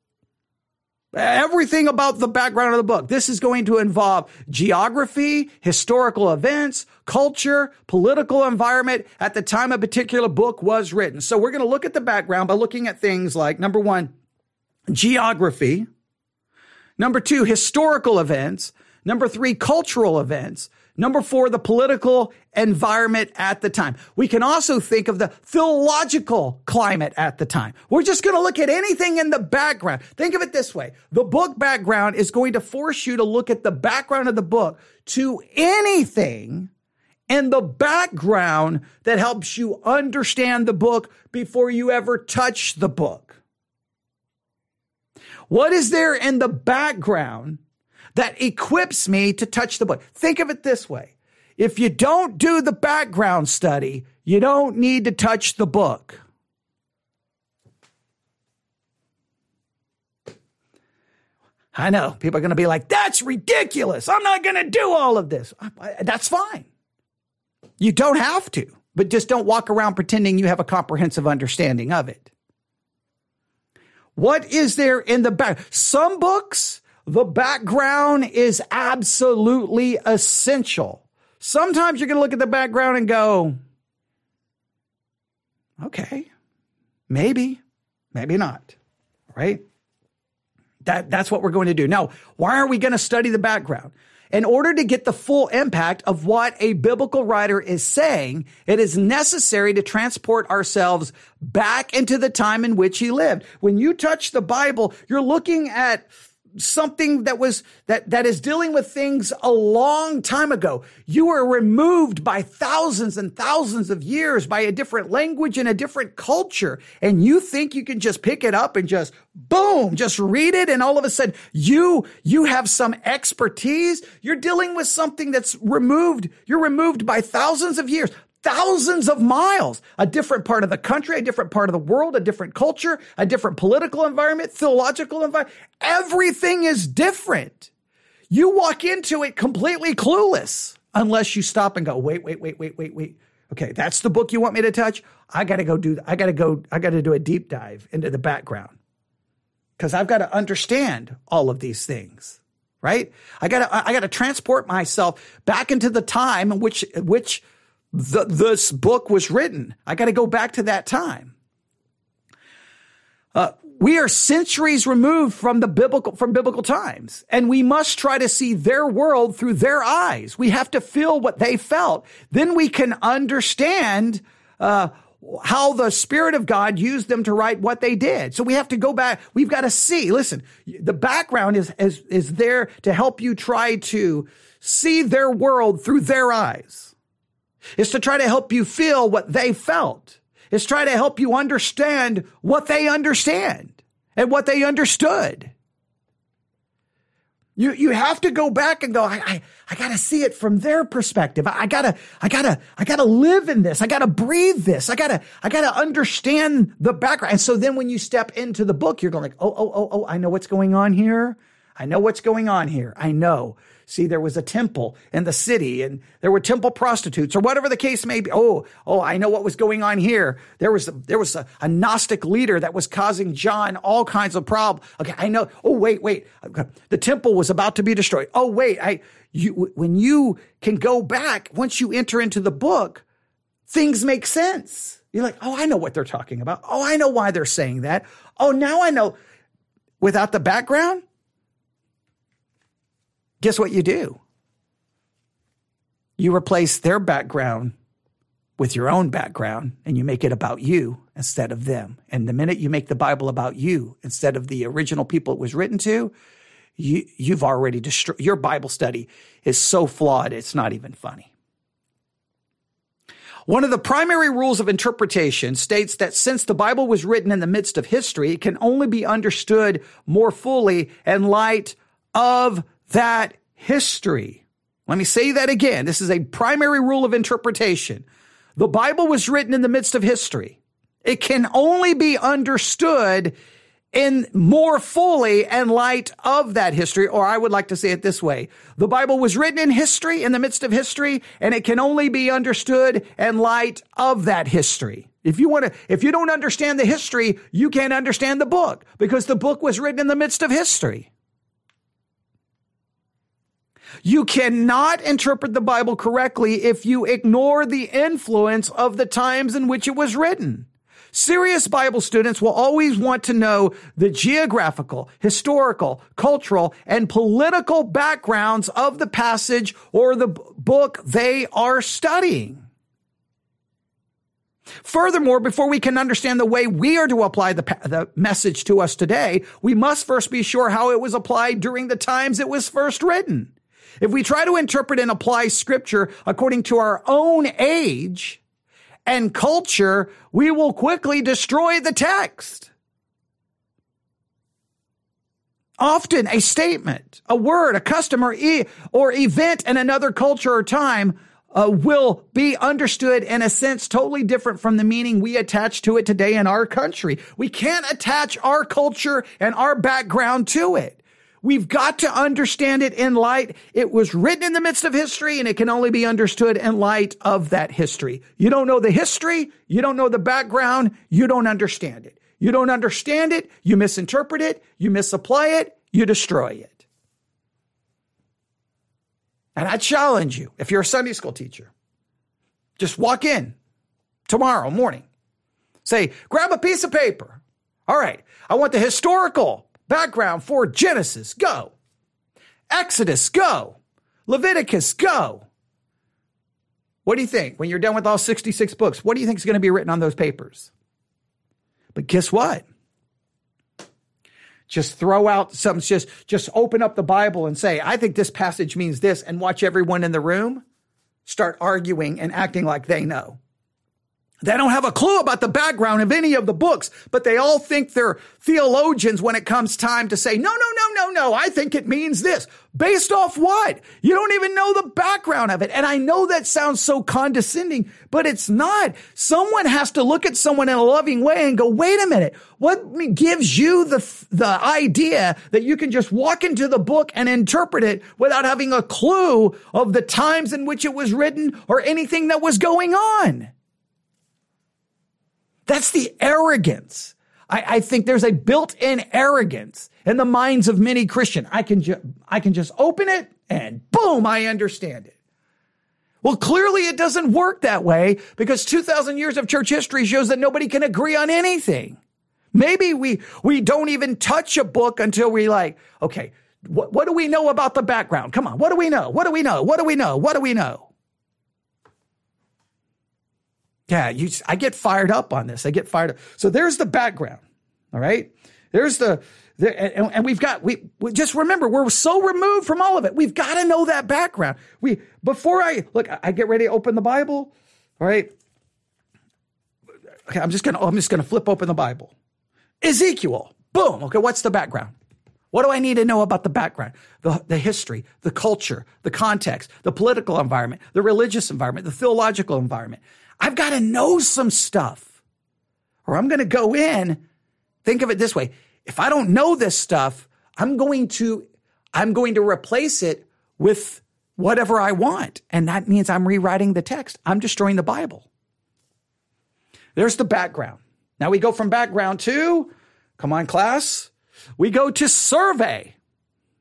Everything about the background of the book. This is going to involve geography, historical events, culture, political environment at the time a particular book was written. So we're going to look at the background by looking at things like number one, geography. Number two, historical events. Number three, cultural events. Number four, the political environment at the time. We can also think of the philological climate at the time. We're just going to look at anything in the background. Think of it this way. The book background is going to force you to look at the background of the book to anything in the background that helps you understand the book before you ever touch the book. What is there in the background that equips me to touch the book. Think of it this way. If you don't do the background study, you don't need to touch the book. I know people are going to be like, that's ridiculous. I'm not going to do all of this. That's fine. You don't have to, but just don't walk around pretending you have a comprehensive understanding of it. What is there in the back? Some books the background is absolutely essential. Sometimes you're going to look at the background and go, okay, maybe, maybe not, right? That, that's what we're going to do. Now, why are we going to study the background? In order to get the full impact of what a biblical writer is saying, it is necessary to transport ourselves back into the time in which he lived. When you touch the Bible, you're looking at something that was that that is dealing with things a long time ago. You were removed by thousands and thousands of years by a different language and a different culture. And you think you can just pick it up and just boom, just read it and all of a sudden you you have some expertise. You're dealing with something that's removed. You're removed by thousands of years thousands of miles, a different part of the country, a different part of the world, a different culture, a different political environment, theological environment. Everything is different. You walk into it completely clueless unless you stop and go, wait, wait, wait, wait, wait, wait. Okay, that's the book you want me to touch. I got to go do, I got to go, I got to do a deep dive into the background because I've got to understand all of these things right? I got to I got to transport myself back into the time in which which the, this book was written. I got to go back to that time. Uh, we are centuries removed from the biblical from biblical times and we must try to see their world through their eyes. We have to feel what they felt. Then we can understand uh, how the spirit of god used them to write what they did. So we have to go back. We've got to see. Listen the background is is, is there to help you try to see their world through their eyes is to try to help you feel what they felt. Is try to help you understand what they understand and what they understood. You, you have to go back and go, I, I, I gotta see it from their perspective. I, I gotta, I gotta, I gotta live in this. I gotta breathe this. I gotta, I gotta understand the background. And so then when you step into the book, you're going like, oh, oh, oh, oh, I know what's going on here. I know what's going on here. I know. See, there was a temple in the city and there were temple prostitutes or whatever the case may be. Oh, oh, I know what was going on here. There was, there was a, a Gnostic leader that was causing John all kinds of problems. Okay. I know. Oh, wait, wait. The temple was about to be destroyed. Oh, wait. I, you, when you can go back, once you enter into the book, things make sense. You're like, oh, I know what they're talking about. Oh, I know why they're saying that. Oh, now I know. Without the background, guess what you do? You replace their background with your own background and you make it about you instead of them. And the minute you make the Bible about you instead of the original people it was written to, you, you've already destroyed your Bible study is so flawed, it's not even funny. One of the primary rules of interpretation states that since the Bible was written in the midst of history, it can only be understood more fully in light of that history. Let me say that again. This is a primary rule of interpretation. The Bible was written in the midst of history. It can only be understood in more fully in light of that history, or I would like to say it this way. The Bible was written in history, in the midst of history, and it can only be understood in light of that history. If you want to, if you don't understand the history, you can't understand the book because the book was written in the midst of history. You cannot interpret the Bible correctly if you ignore the influence of the times in which it was written. Serious Bible students will always want to know the geographical, historical, cultural, and political backgrounds of the passage or the book they are studying. Furthermore, before we can understand the way we are to apply the, the message to us today, we must first be sure how it was applied during the times it was first written. If we try to interpret and apply scripture according to our own age and culture, we will quickly destroy the text. Often a statement, a word, a custom or, e- or event in another culture or time uh, will be understood in a sense totally different from the meaning we attach to it today in our country. We can't attach our culture and our background to it. We've got to understand it in light. It was written in the midst of history and it can only be understood in light of that history. You don't know the history. You don't know the background. You don't understand it. You don't understand it. You misinterpret it. You misapply it. You destroy it. And I challenge you, if you're a Sunday school teacher, just walk in tomorrow morning. Say, grab a piece of paper. All right, I want the historical background for Genesis. Go. Exodus. Go. Leviticus. Go. What do you think when you're done with all 66 books? What do you think is going to be written on those papers? But guess what? just throw out some just just open up the bible and say i think this passage means this and watch everyone in the room start arguing and acting like they know they don't have a clue about the background of any of the books, but they all think they're theologians when it comes time to say, no, no, no, no, no, I think it means this. Based off what? You don't even know the background of it. And I know that sounds so condescending, but it's not. Someone has to look at someone in a loving way and go, wait a minute. What gives you the, the idea that you can just walk into the book and interpret it without having a clue of the times in which it was written or anything that was going on? That's the arrogance. I, I think there's a built-in arrogance in the minds of many Christian. I can just, I can just open it and boom, I understand it. Well, clearly it doesn't work that way because 2000 years of church history shows that nobody can agree on anything. Maybe we, we don't even touch a book until we like, okay, what, what do we know about the background? Come on. What do we know? What do we know? What do we know? What do we know? Yeah, you, I get fired up on this. I get fired up. So there's the background. All right. There's the, and, and, we've got, we, we just remember we're so removed from all of it. We've got to know that background. We, before I look, I get ready to open the Bible. All right. Okay. I'm just going to, I'm just going to flip open the Bible. Ezekiel. Boom. Okay. What's the background? What do I need to know about the background, the, the history, the culture, the context, the political environment, the religious environment, the theological environment? I've got to know some stuff or I'm going to go in. Think of it this way. If I don't know this stuff, I'm going to, I'm going to replace it with whatever I want. And that means I'm rewriting the text. I'm destroying the Bible. There's the background. Now we go from background to, come on, class. We go to survey.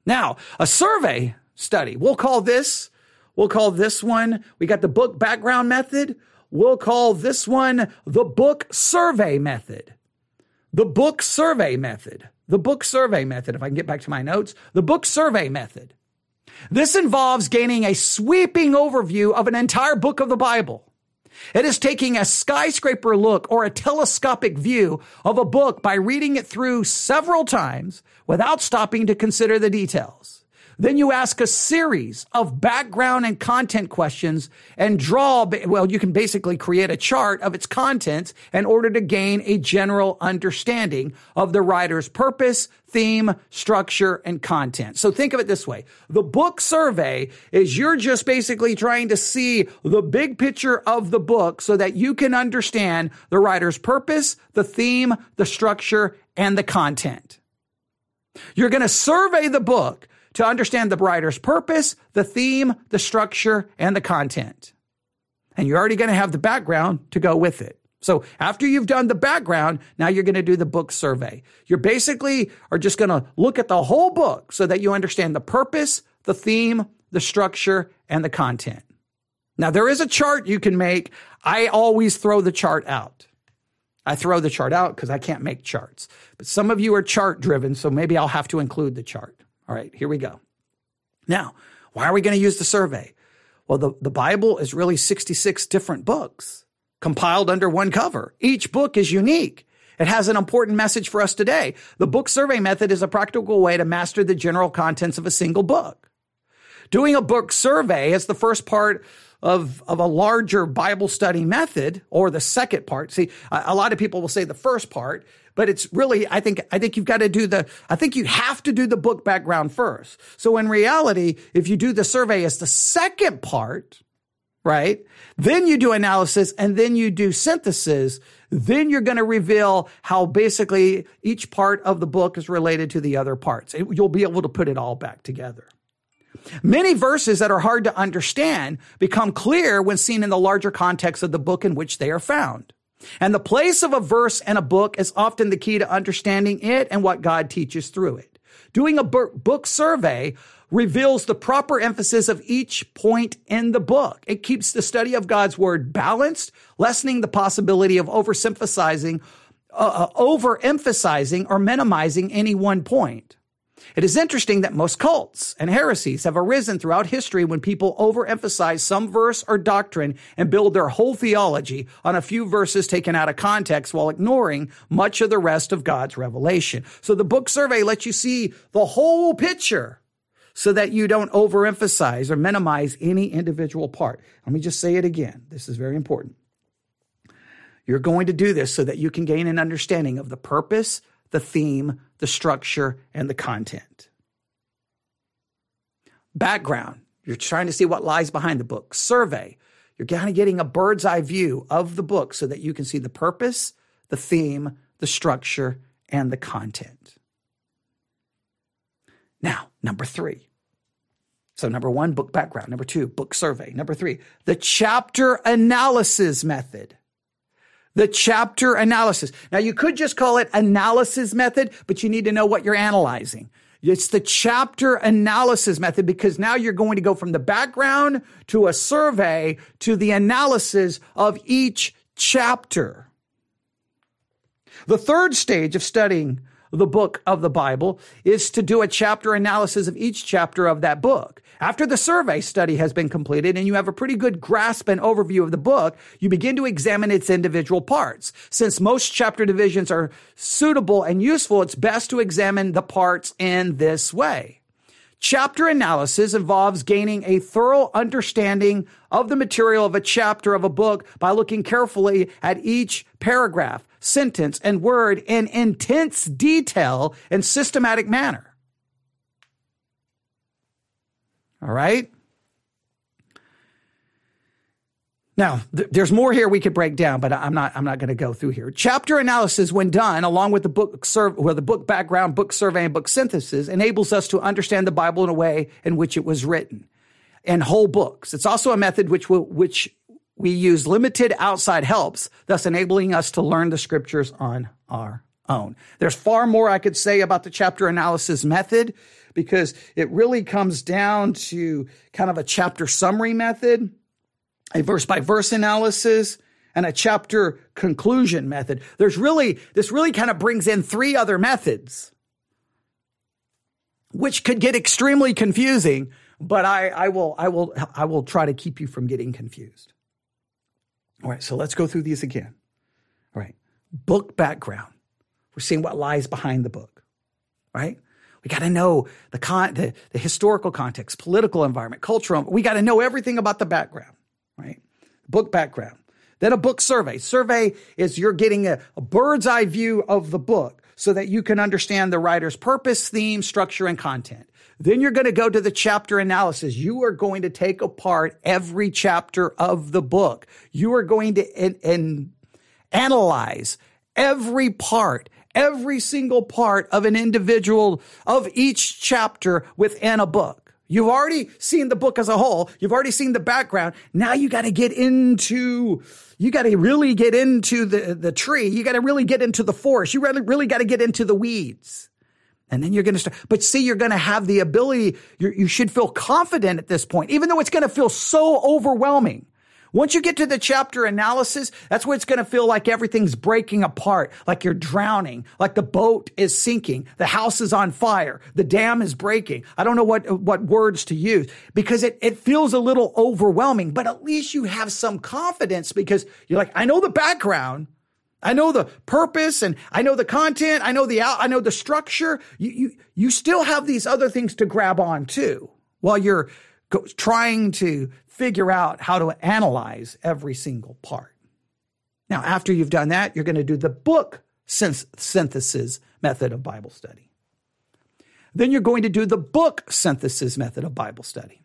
Now, a survey study, we'll call this, we'll call this one, we got the book background method. We'll call this one the book survey method. The book survey method. The book survey method. If I can get back to my notes, the book survey method. This involves gaining a sweeping overview of an entire book of the Bible. It is taking a skyscraper look or a telescopic view of a book by reading it through several times without stopping to consider the details. Then you ask a series of background and content questions and draw, well, you can basically create a chart of its contents in order to gain a general understanding of the writer's purpose, theme, structure, and content. So think of it this way. The book survey is you're just basically trying to see the big picture of the book so that you can understand the writer's purpose, the theme, the structure, and the content. You're going to survey the book to understand the writer's purpose, the theme, the structure, and the content. And you're already going to have the background to go with it. So after you've done the background, now you're going to do the book survey. You're basically are just going to look at the whole book so that you understand the purpose, the theme, the structure, and the content. Now there is a chart you can make. I always throw the chart out. I throw the chart out because I can't make charts. But some of you are chart driven, so maybe I'll have to include the chart. All right, here we go. Now, why are we going to use the survey? Well, the, the Bible is really 66 different books compiled under one cover. Each book is unique. It has an important message for us today. The book survey method is a practical way to master the general contents of a single book. Doing a book survey is the first part of, of a larger Bible study method or the second part. See, a lot of people will say the first part, but it's really, I think, I think you've got to do the, I think you have to do the book background first. So in reality, if you do the survey as the second part, right? Then you do analysis and then you do synthesis. Then you're going to reveal how basically each part of the book is related to the other parts. You'll be able to put it all back together. Many verses that are hard to understand become clear when seen in the larger context of the book in which they are found. And the place of a verse in a book is often the key to understanding it and what God teaches through it. Doing a book survey reveals the proper emphasis of each point in the book. It keeps the study of God's word balanced, lessening the possibility of overemphasizing, uh, uh overemphasizing or minimizing any one point. It is interesting that most cults and heresies have arisen throughout history when people overemphasize some verse or doctrine and build their whole theology on a few verses taken out of context while ignoring much of the rest of God's revelation. So the book survey lets you see the whole picture so that you don't overemphasize or minimize any individual part. Let me just say it again. This is very important. You're going to do this so that you can gain an understanding of the purpose, the theme, the structure, and the content. Background. You're trying to see what lies behind the book. Survey. You're kind of getting a bird's eye view of the book so that you can see the purpose, the theme, the structure, and the content. Now, number three. So, number one, book background. Number two, book survey. Number three, the chapter analysis method the chapter analysis. Now you could just call it analysis method, but you need to know what you're analyzing. It's the chapter analysis method because now you're going to go from the background to a survey to the analysis of each chapter. The third stage of studying the book of the Bible is to do a chapter analysis of each chapter of that book. After the survey study has been completed and you have a pretty good grasp and overview of the book, you begin to examine its individual parts. Since most chapter divisions are suitable and useful, it's best to examine the parts in this way. Chapter analysis involves gaining a thorough understanding of the material of a chapter of a book by looking carefully at each paragraph, sentence, and word in intense detail and systematic manner. All right. Now, th- there's more here we could break down, but I'm not. I'm not going to go through here. Chapter analysis, when done, along with the book serve, well, the book background, book survey, and book synthesis, enables us to understand the Bible in a way in which it was written, and whole books. It's also a method which will, which we use limited outside helps, thus enabling us to learn the scriptures on our own. There's far more I could say about the chapter analysis method because it really comes down to kind of a chapter summary method, a verse by verse analysis, and a chapter conclusion method. There's really, this really kind of brings in three other methods, which could get extremely confusing, but I, I will, I will, I will try to keep you from getting confused. All right. So let's go through these again. All right. Book background. We're seeing what lies behind the book, right? We got to know the, con- the, the historical context, political environment, cultural. We got to know everything about the background, right? Book background. Then a book survey. Survey is you're getting a, a bird's eye view of the book so that you can understand the writer's purpose, theme, structure, and content. Then you're going to go to the chapter analysis. You are going to take apart every chapter of the book. You are going to in, analyze every part every single part of an individual of each chapter within a book. You've already seen the book as a whole. You've already seen the background. Now you got to get into, you got to really get into the, the tree. You got to really get into the forest. You really, really got to get into the weeds. And then you're going to start, but see, you're going to have the ability, you should feel confident at this point, even though it's going to feel so overwhelming Once you get to the chapter analysis, that's where it's going to feel like everything's breaking apart, like you're drowning, like the boat is sinking, the house is on fire, the dam is breaking. I don't know what, what words to use because it, it feels a little overwhelming, but at least you have some confidence because you're like, I know the background. I know the purpose and I know the content. I know the, I know the structure. You, you, you still have these other things to grab on too while you're trying to figure out how to analyze every single part. Now, after you've done that, you're going to do the book synthesis method of Bible study. Then you're going to do the book synthesis method of Bible study.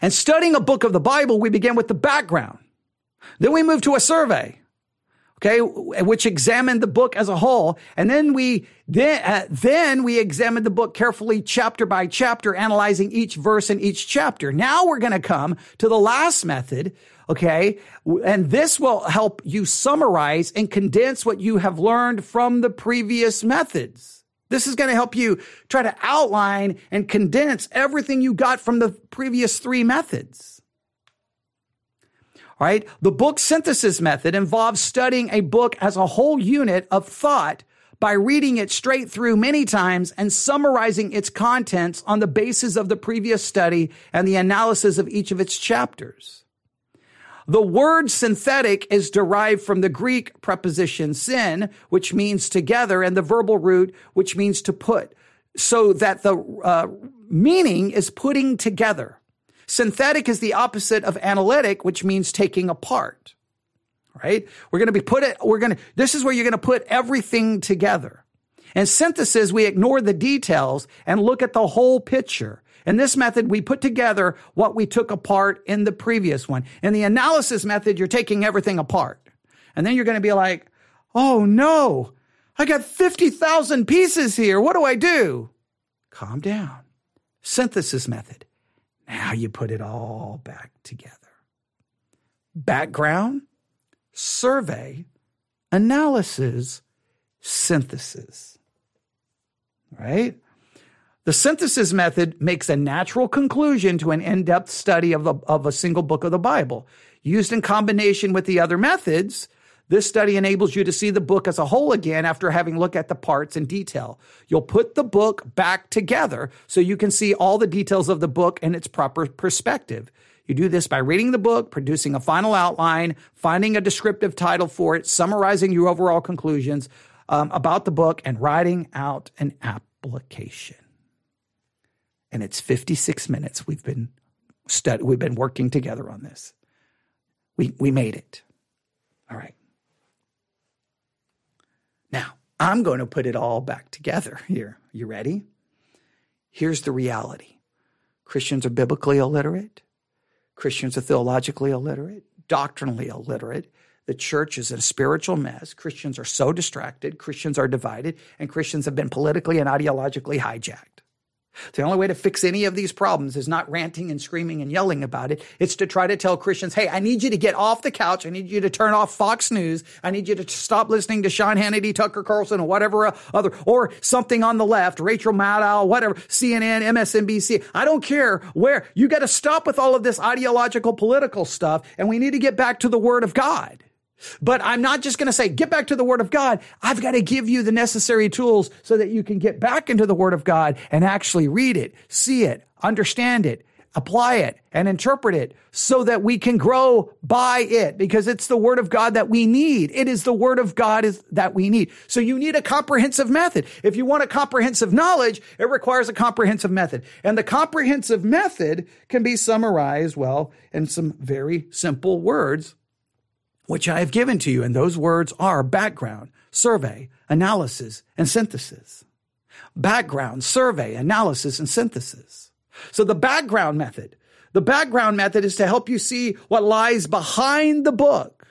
And studying a book of the Bible, we begin with the background. Then we move to a survey okay, which examined the book as a whole. And then we, then, uh, then we examined the book carefully chapter by chapter, analyzing each verse in each chapter. Now we're going to come to the last method. Okay. And this will help you summarize and condense what you have learned from the previous methods. This is going to help you try to outline and condense everything you got from the previous three methods right? The book synthesis method involves studying a book as a whole unit of thought by reading it straight through many times and summarizing its contents on the basis of the previous study and the analysis of each of its chapters. The word synthetic is derived from the Greek preposition syn, which means together, and the verbal root, which means to put, so that the uh, meaning is putting together. Synthetic is the opposite of analytic, which means taking apart. Right? We're going to be put it, we're going to, this is where you're going to put everything together. And synthesis, we ignore the details and look at the whole picture. In this method, we put together what we took apart in the previous one. In the analysis method, you're taking everything apart. And then you're going to be like, oh no, I got 50,000 pieces here. What do I do? Calm down. Synthesis method. Now you put it all back together. Background, survey, analysis, synthesis. Right? The synthesis method makes a natural conclusion to an in depth study of, the, of a single book of the Bible. Used in combination with the other methods, this study enables you to see the book as a whole again after having looked at the parts in detail. You'll put the book back together so you can see all the details of the book in its proper perspective. You do this by reading the book, producing a final outline, finding a descriptive title for it, summarizing your overall conclusions um, about the book, and writing out an application. And it's 56 minutes we've been stud- we've been working together on this. We we made it. All right. Now, I'm going to put it all back together here. You ready? Here's the reality Christians are biblically illiterate, Christians are theologically illiterate, doctrinally illiterate. The church is a spiritual mess. Christians are so distracted. Christians are divided, and Christians have been politically and ideologically hijacked. The only way to fix any of these problems is not ranting and screaming and yelling about it. It's to try to tell Christians, hey, I need you to get off the couch. I need you to turn off Fox News. I need you to stop listening to Sean Hannity, Tucker Carlson, or whatever other, or something on the left, Rachel Maddow, whatever, CNN, MSNBC. I don't care where. You got to stop with all of this ideological political stuff, and we need to get back to the Word of God. But I'm not just going to say, get back to the Word of God. I've got to give you the necessary tools so that you can get back into the Word of God and actually read it, see it, understand it, apply it, and interpret it so that we can grow by it because it's the Word of God that we need. It is the Word of God is, that we need. So you need a comprehensive method. If you want a comprehensive knowledge, it requires a comprehensive method. And the comprehensive method can be summarized, well, in some very simple words which I have given to you. And those words are background, survey, analysis, and synthesis. Background, survey, analysis, and synthesis. So the background method, the background method is to help you see what lies behind the book.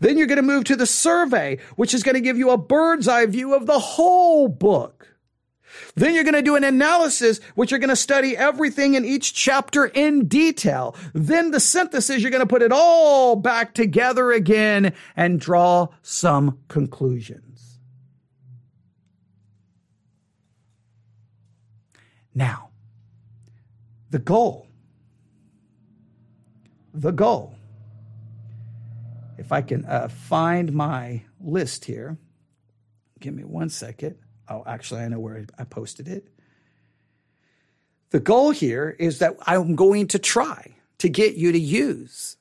Then you're going to move to the survey, which is going to give you a bird's eye view of the whole book. Then you're going to do an analysis, which you're going to study everything in each chapter in detail. Then the synthesis, you're going to put it all back together again and draw some conclusions. Now, the goal the goal. If I can uh, find my list here, give me one second. Oh, actually, I know where I posted it. The goal here is that I'm going to try to get you to use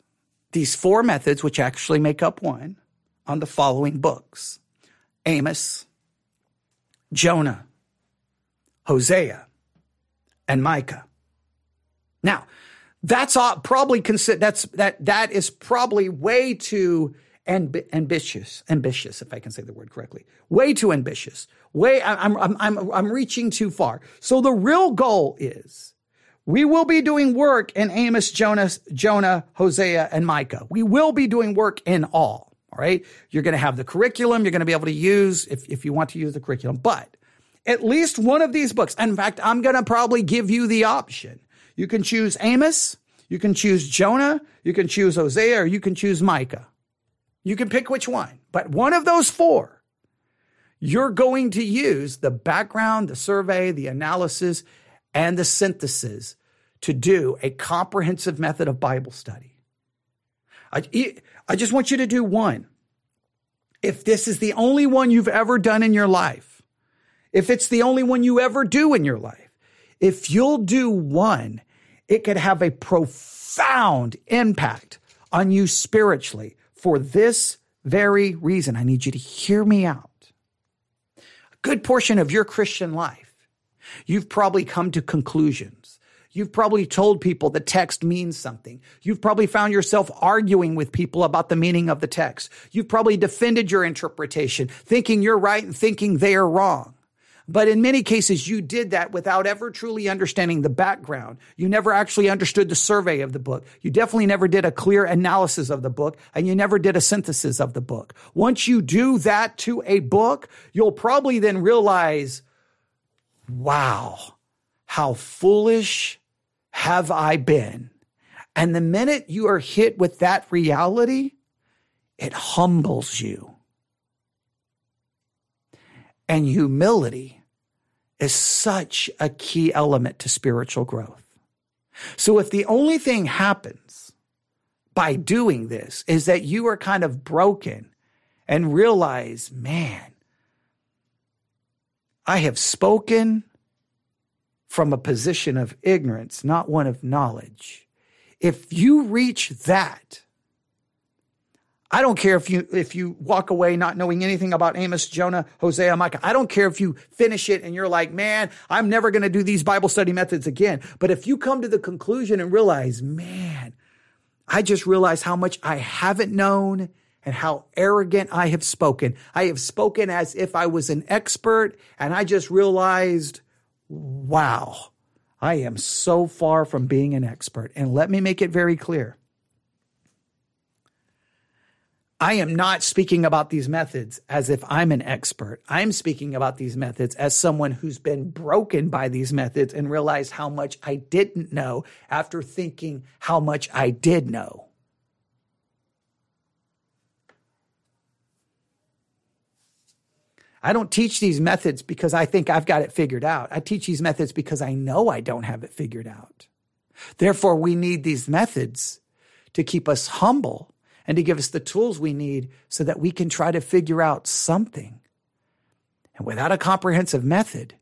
these four methods, which actually make up one, on the following books Amos, Jonah, Hosea, and Micah. Now, that's probably consider that's that that is probably way too amb- ambitious, ambitious, if I can say the word correctly, way too ambitious. Way I'm I'm I'm I'm reaching too far. So the real goal is we will be doing work in Amos, Jonas, Jonah, Hosea, and Micah. We will be doing work in all. All right. You're going to have the curriculum. You're going to be able to use if, if you want to use the curriculum, but at least one of these books. In fact, I'm going to probably give you the option. You can choose Amos. You can choose Jonah. You can choose Hosea or you can choose Micah. You can pick which one, but one of those four, you're going to use the background, the survey, the analysis, and the synthesis to do a comprehensive method of Bible study. I, I just want you to do one. If this is the only one you've ever done in your life, if it's the only one you ever do in your life, if you'll do one, it could have a profound impact on you spiritually for this very reason. I need you to hear me out. A good portion of your Christian life, you've probably come to conclusions You've probably told people the text means something. You've probably found yourself arguing with people about the meaning of the text. You've probably defended your interpretation, thinking you're right and thinking they are wrong. But in many cases, you did that without ever truly understanding the background. You never actually understood the survey of the book. You definitely never did a clear analysis of the book, and you never did a synthesis of the book. Once you do that to a book, you'll probably then realize, wow, how foolish have I been? And the minute you are hit with that reality, it humbles you. And humility is such a key element to spiritual growth. So if the only thing happens by doing this is that you are kind of broken and realize, man, I have spoken from a position of ignorance, not one of knowledge. If you reach that, I don't care if you if you walk away not knowing anything about Amos, Jonah, Hosea, Micah. I don't care if you finish it and you're like, "Man, I'm never going to do these Bible study methods again." But if you come to the conclusion and realize, "Man, I just realized how much I haven't known and how arrogant I have spoken. I have spoken as if I was an expert and I just realized wow, I am so far from being an expert. And let me make it very clear. I am not speaking about these methods as if I'm an expert. I'm speaking about these methods as someone who's been broken by these methods and realized how much I didn't know after thinking how much I did know. I don't teach these methods because I think I've got it figured out. I teach these methods because I know I don't have it figured out. Therefore, we need these methods to keep us humble and to give us the tools we need so that we can try to figure out something. And without a comprehensive method,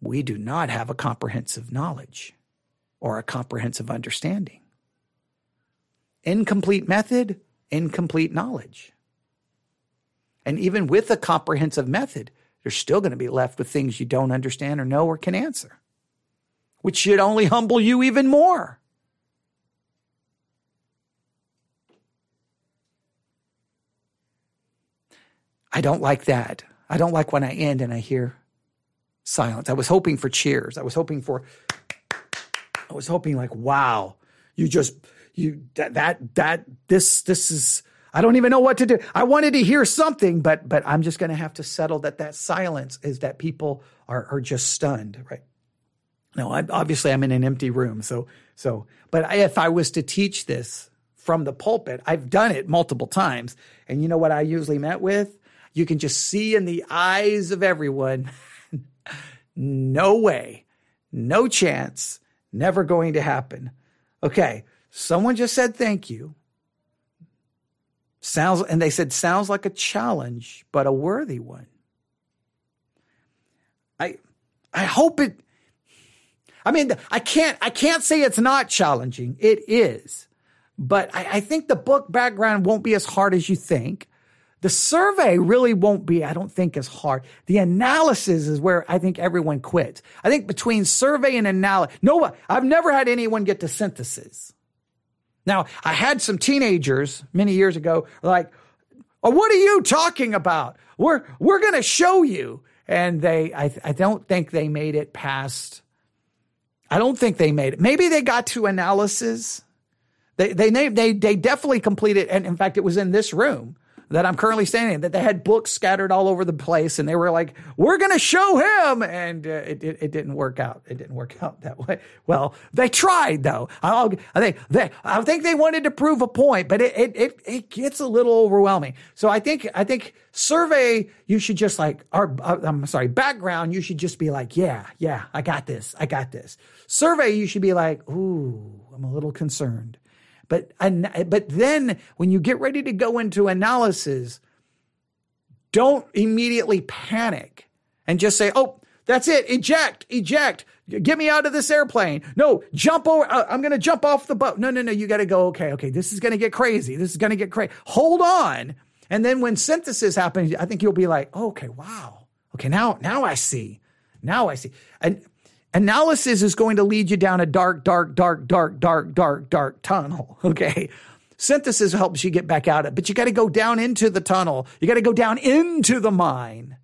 we do not have a comprehensive knowledge or a comprehensive understanding. Incomplete method, incomplete knowledge. And even with a comprehensive method, you're still going to be left with things you don't understand or know or can answer, which should only humble you even more. I don't like that. I don't like when I end and I hear silence. I was hoping for cheers. I was hoping for, I was hoping like, wow, you just, you, that, that, that, this, this is, I don't even know what to do. I wanted to hear something, but but I'm just going to have to settle that that silence is that people are are just stunned, right? No, I, obviously I'm in an empty room, so so. But if I was to teach this from the pulpit, I've done it multiple times, and you know what I usually met with? You can just see in the eyes of everyone, no way, no chance, never going to happen. Okay, Someone just said thank you. Sounds, and they said, sounds like a challenge, but a worthy one. I, I hope it, I mean, I can't, I can't say it's not challenging. It is. But I, I think the book background won't be as hard as you think. The survey really won't be, I don't think, as hard. The analysis is where I think everyone quits. I think between survey and analysis, no, I've never had anyone get to synthesis. Now, I had some teenagers many years ago like, oh, what are you talking about? We're, we're going to show you. And they, I, I don't think they made it past, I don't think they made it. Maybe they got to analysis. They, they, they, they definitely completed. And in fact, it was in this room that I'm currently standing in, that they had books scattered all over the place and they were like, we're going to show him. And uh, it, it, it, didn't work out. It didn't work out that way. Well, they tried though. I'll, I think they, I think they wanted to prove a point, but it, it, it, it gets a little overwhelming. So I think, I think survey, you should just like, or uh, I'm sorry, background, you should just be like, yeah, yeah, I got this. I got this. Survey, you should be like, ooh, I'm a little concerned. But, but then when you get ready to go into analysis, don't immediately panic and just say, oh, that's it. Eject, eject. Get me out of this airplane. No, jump over. Uh, I'm going to jump off the boat. No, no, no. You got to go. Okay, okay. This is going to get crazy. This is going to get crazy. Hold on. And then when synthesis happens, I think you'll be like, oh, okay, wow. Okay, now, now I see. Now I see. And Analysis is going to lead you down a dark, dark, dark, dark, dark, dark, dark tunnel. Okay. Synthesis helps you get back out of it, but you got to go down into the tunnel. You got to go down into the mine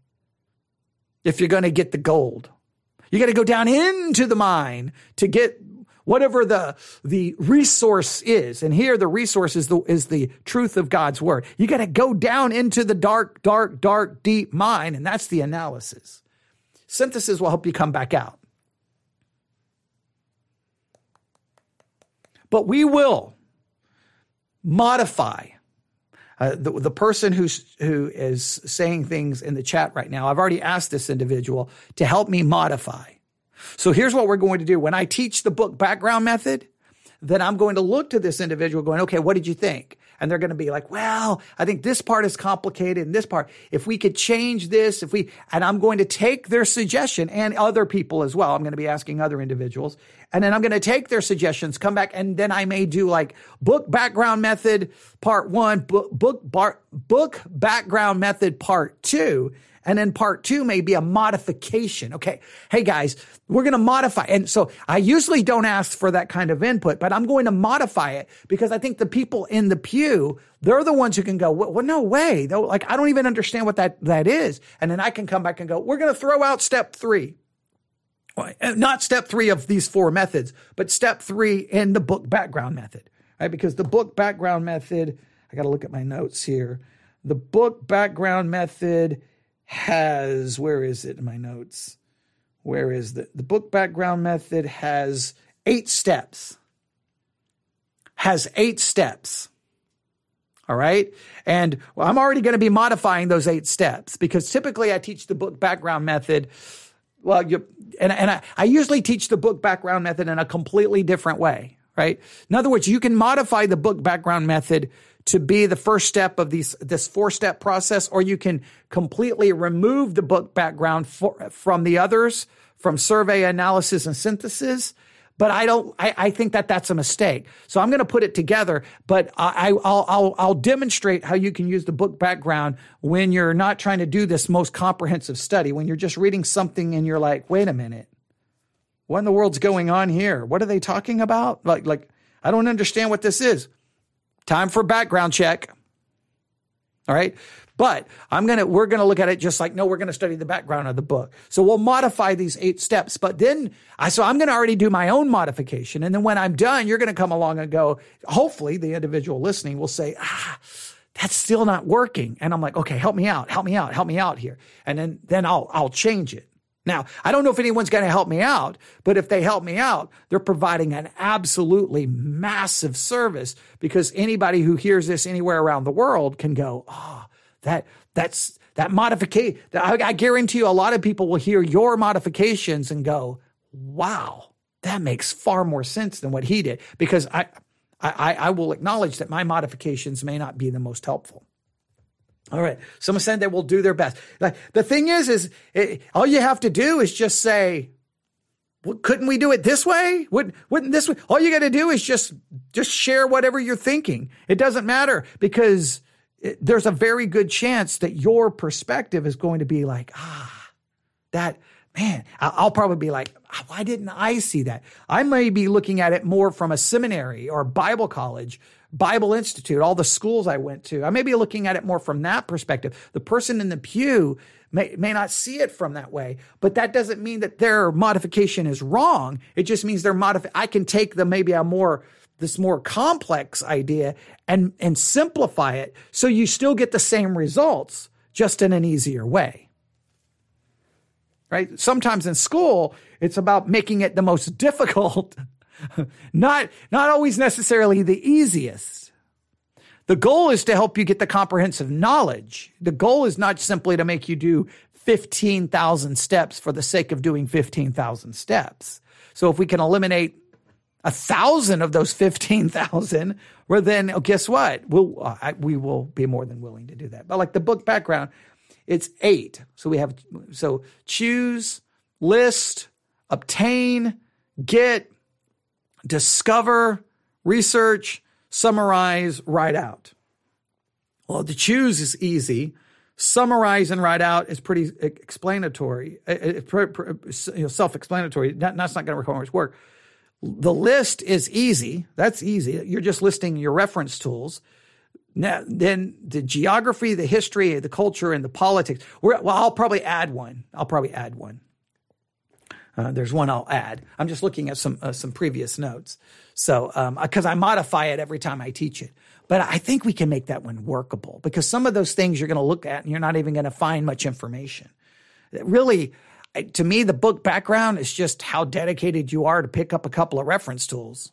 if you're going to get the gold. You got to go down into the mine to get whatever the the resource is. And here the resource is the is the truth of God's word. You got to go down into the dark, dark, dark, deep mine, and that's the analysis. Synthesis will help you come back out. But we will modify. Uh, the, the person who's, who is saying things in the chat right now, I've already asked this individual to help me modify. So here's what we're going to do. When I teach the book background method, then I'm going to look to this individual going, okay, what did you think? and they're going to be like, well, I think this part is complicated and this part, if we could change this, if we, and I'm going to take their suggestion and other people as well. I'm going to be asking other individuals and then I'm going to take their suggestions, come back, and then I may do like book background method part one, book, book, bar, book background method part two. And then part two may be a modification. Okay. Hey guys, we're going to modify. And so I usually don't ask for that kind of input, but I'm going to modify it because I think the people in the pew, they're the ones who can go, well, no way. Though, like, I don't even understand what that, that is. And then I can come back and go, we're going to throw out step three. Not step three of these four methods, but step three in the book background method, right? Because the book background method, I got to look at my notes here. The book background method has, where is it in my notes? Where is the, the book background method has eight steps. Has eight steps. All right. And well, I'm already going to be modifying those eight steps because typically I teach the book background method. Well, you, and, and I, I usually teach the book background method in a completely different way, right? In other words, you can modify the book background method to be the first step of these, this four step process, or you can completely remove the book background for, from the others, from survey analysis and synthesis. But I don't, I, I think that that's a mistake. So I'm going to put it together, but I, I'll, I'll, I'll demonstrate how you can use the book background when you're not trying to do this most comprehensive study, when you're just reading something and you're like, wait a minute, what in the world's going on here? What are they talking about? Like, like, I don't understand what this is. Time for background check. All right. But I'm going to, we're going to look at it just like, no, we're going to study the background of the book. So we'll modify these eight steps. But then I, so I'm going to already do my own modification. And then when I'm done, you're going to come along and go, hopefully the individual listening will say, ah, that's still not working. And I'm like, okay, help me out, help me out, help me out here. And then, then I'll, I'll change it. Now, I don't know if anyone's going to help me out, but if they help me out, they're providing an absolutely massive service because anybody who hears this anywhere around the world can go, oh, that, that's, that modification. I, I guarantee you a lot of people will hear your modifications and go, wow, that makes far more sense than what he did because I, I, I, will acknowledge that my modifications may not be the most helpful. All right. Someone said they will do their best. Like, the thing is, is it, all you have to do is just say, well, couldn't we do it this way? Wouldn't, wouldn't this way? All you got to do is just, just share whatever you're thinking. It doesn't matter because there's a very good chance that your perspective is going to be like, ah, that, man, I'll probably be like, why didn't I see that? I may be looking at it more from a seminary or Bible college, Bible Institute, all the schools I went to. I may be looking at it more from that perspective. The person in the pew may, may not see it from that way, but that doesn't mean that their modification is wrong. It just means their modif- I can take the maybe a more this more complex idea and and simplify it so you still get the same results just in an easier way right? Sometimes in school, it's about making it the most difficult, not, not always necessarily the easiest. The goal is to help you get the comprehensive knowledge. The goal is not simply to make you do 15,000 steps for the sake of doing 15,000 steps. So if we can eliminate a thousand of those 15,000, well, then oh, guess what? We'll, uh, we will be more than willing to do that. But like the book background, it's eight. So we have, so choose, list, obtain, get, discover, research, summarize, write out. Well, to choose is easy. Summarize and write out is pretty explanatory, self-explanatory. That's not going to require much work. The list is easy. That's easy. You're just listing your reference tools. Now, then the geography, the history, the culture, and the politics. well, I'll probably add one. I'll probably add one. Uh, there's one I'll add. I'm just looking at some uh, some previous notes. So because um, I modify it every time I teach it, but I think we can make that one workable because some of those things you're going to look at and you're not even going to find much information. Really, to me, the book background is just how dedicated you are to pick up a couple of reference tools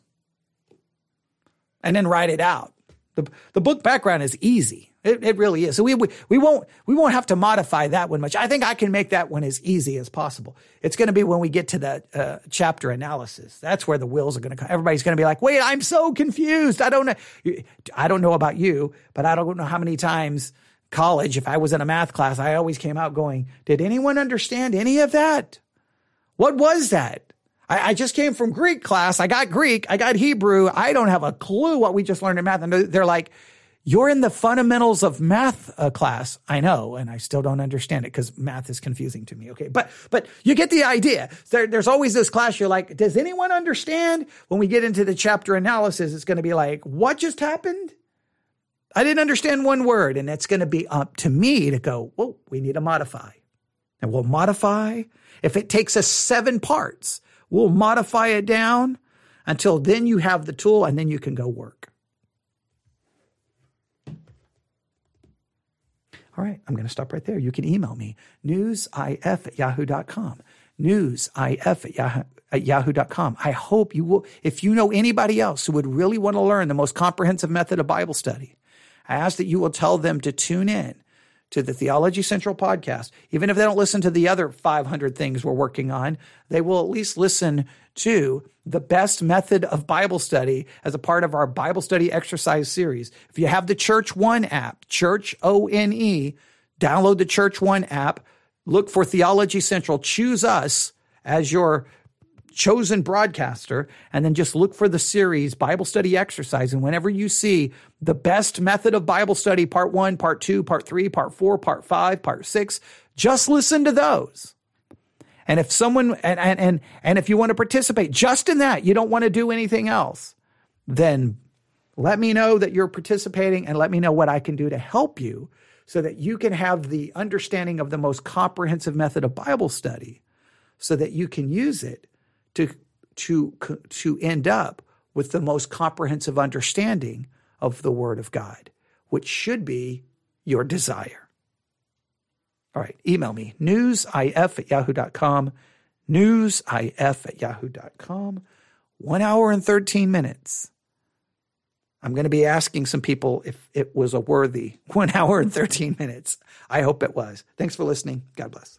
and then write it out. The, the book background is easy. It, it really is. So we, we, we won't, we won't have to modify that one much. I think I can make that one as easy as possible. It's going to be when we get to the uh, chapter analysis. That's where the wills are going to come. Everybody's going to be like, wait, I'm so confused. I don't know. I don't know about you, but I don't know how many times college, if I was in a math class, I always came out going, did anyone understand any of that? What was that? I, I, just came from Greek class. I got Greek. I got Hebrew. I don't have a clue what we just learned in math. And they're like, you're in the fundamentals of math uh, class. I know, and I still don't understand it because math is confusing to me. Okay, but but you get the idea. There, there's always this class. You're like, does anyone understand? When we get into the chapter analysis, it's going to be like, what just happened? I didn't understand one word, and it's going to be up to me to go. Well, we need to modify, and we'll modify. If it takes us seven parts, We'll modify it down until then you have the tool and then you can go work. All right, I'm going to stop right there. You can email me, newsif at yahoo.com. Newsif at, at yahoo.com. I hope you will, if you know anybody else who would really want to learn the most comprehensive method of Bible study, I ask that you will tell them to tune in to the Theology Central podcast. Even if they don't listen to the other 500 things we're working on, they will at least listen to the best method of Bible study as a part of our Bible study exercise series. If you have the Church One app, Church O N E, download the Church One app, look for Theology Central, choose us as your chosen broadcaster and then just look for the series Bible study exercise. And whenever you see the best method of Bible study, part one, part two, part three, part four, part five, part six, just listen to those. And if someone, and, and, and, and if you want to participate just in that, you don't want to do anything else, then let me know that you're participating and let me know what I can do to help you so that you can have the understanding of the most comprehensive method of Bible study so that you can use it to, to, to end up with the most comprehensive understanding of the Word of God, which should be your desire. All right, email me, newsif at yahoo.com, newsif at yahoo.com. One hour and 13 minutes. I'm going to be asking some people if it was a worthy one hour and 13 minutes. I hope it was. Thanks for listening. God bless.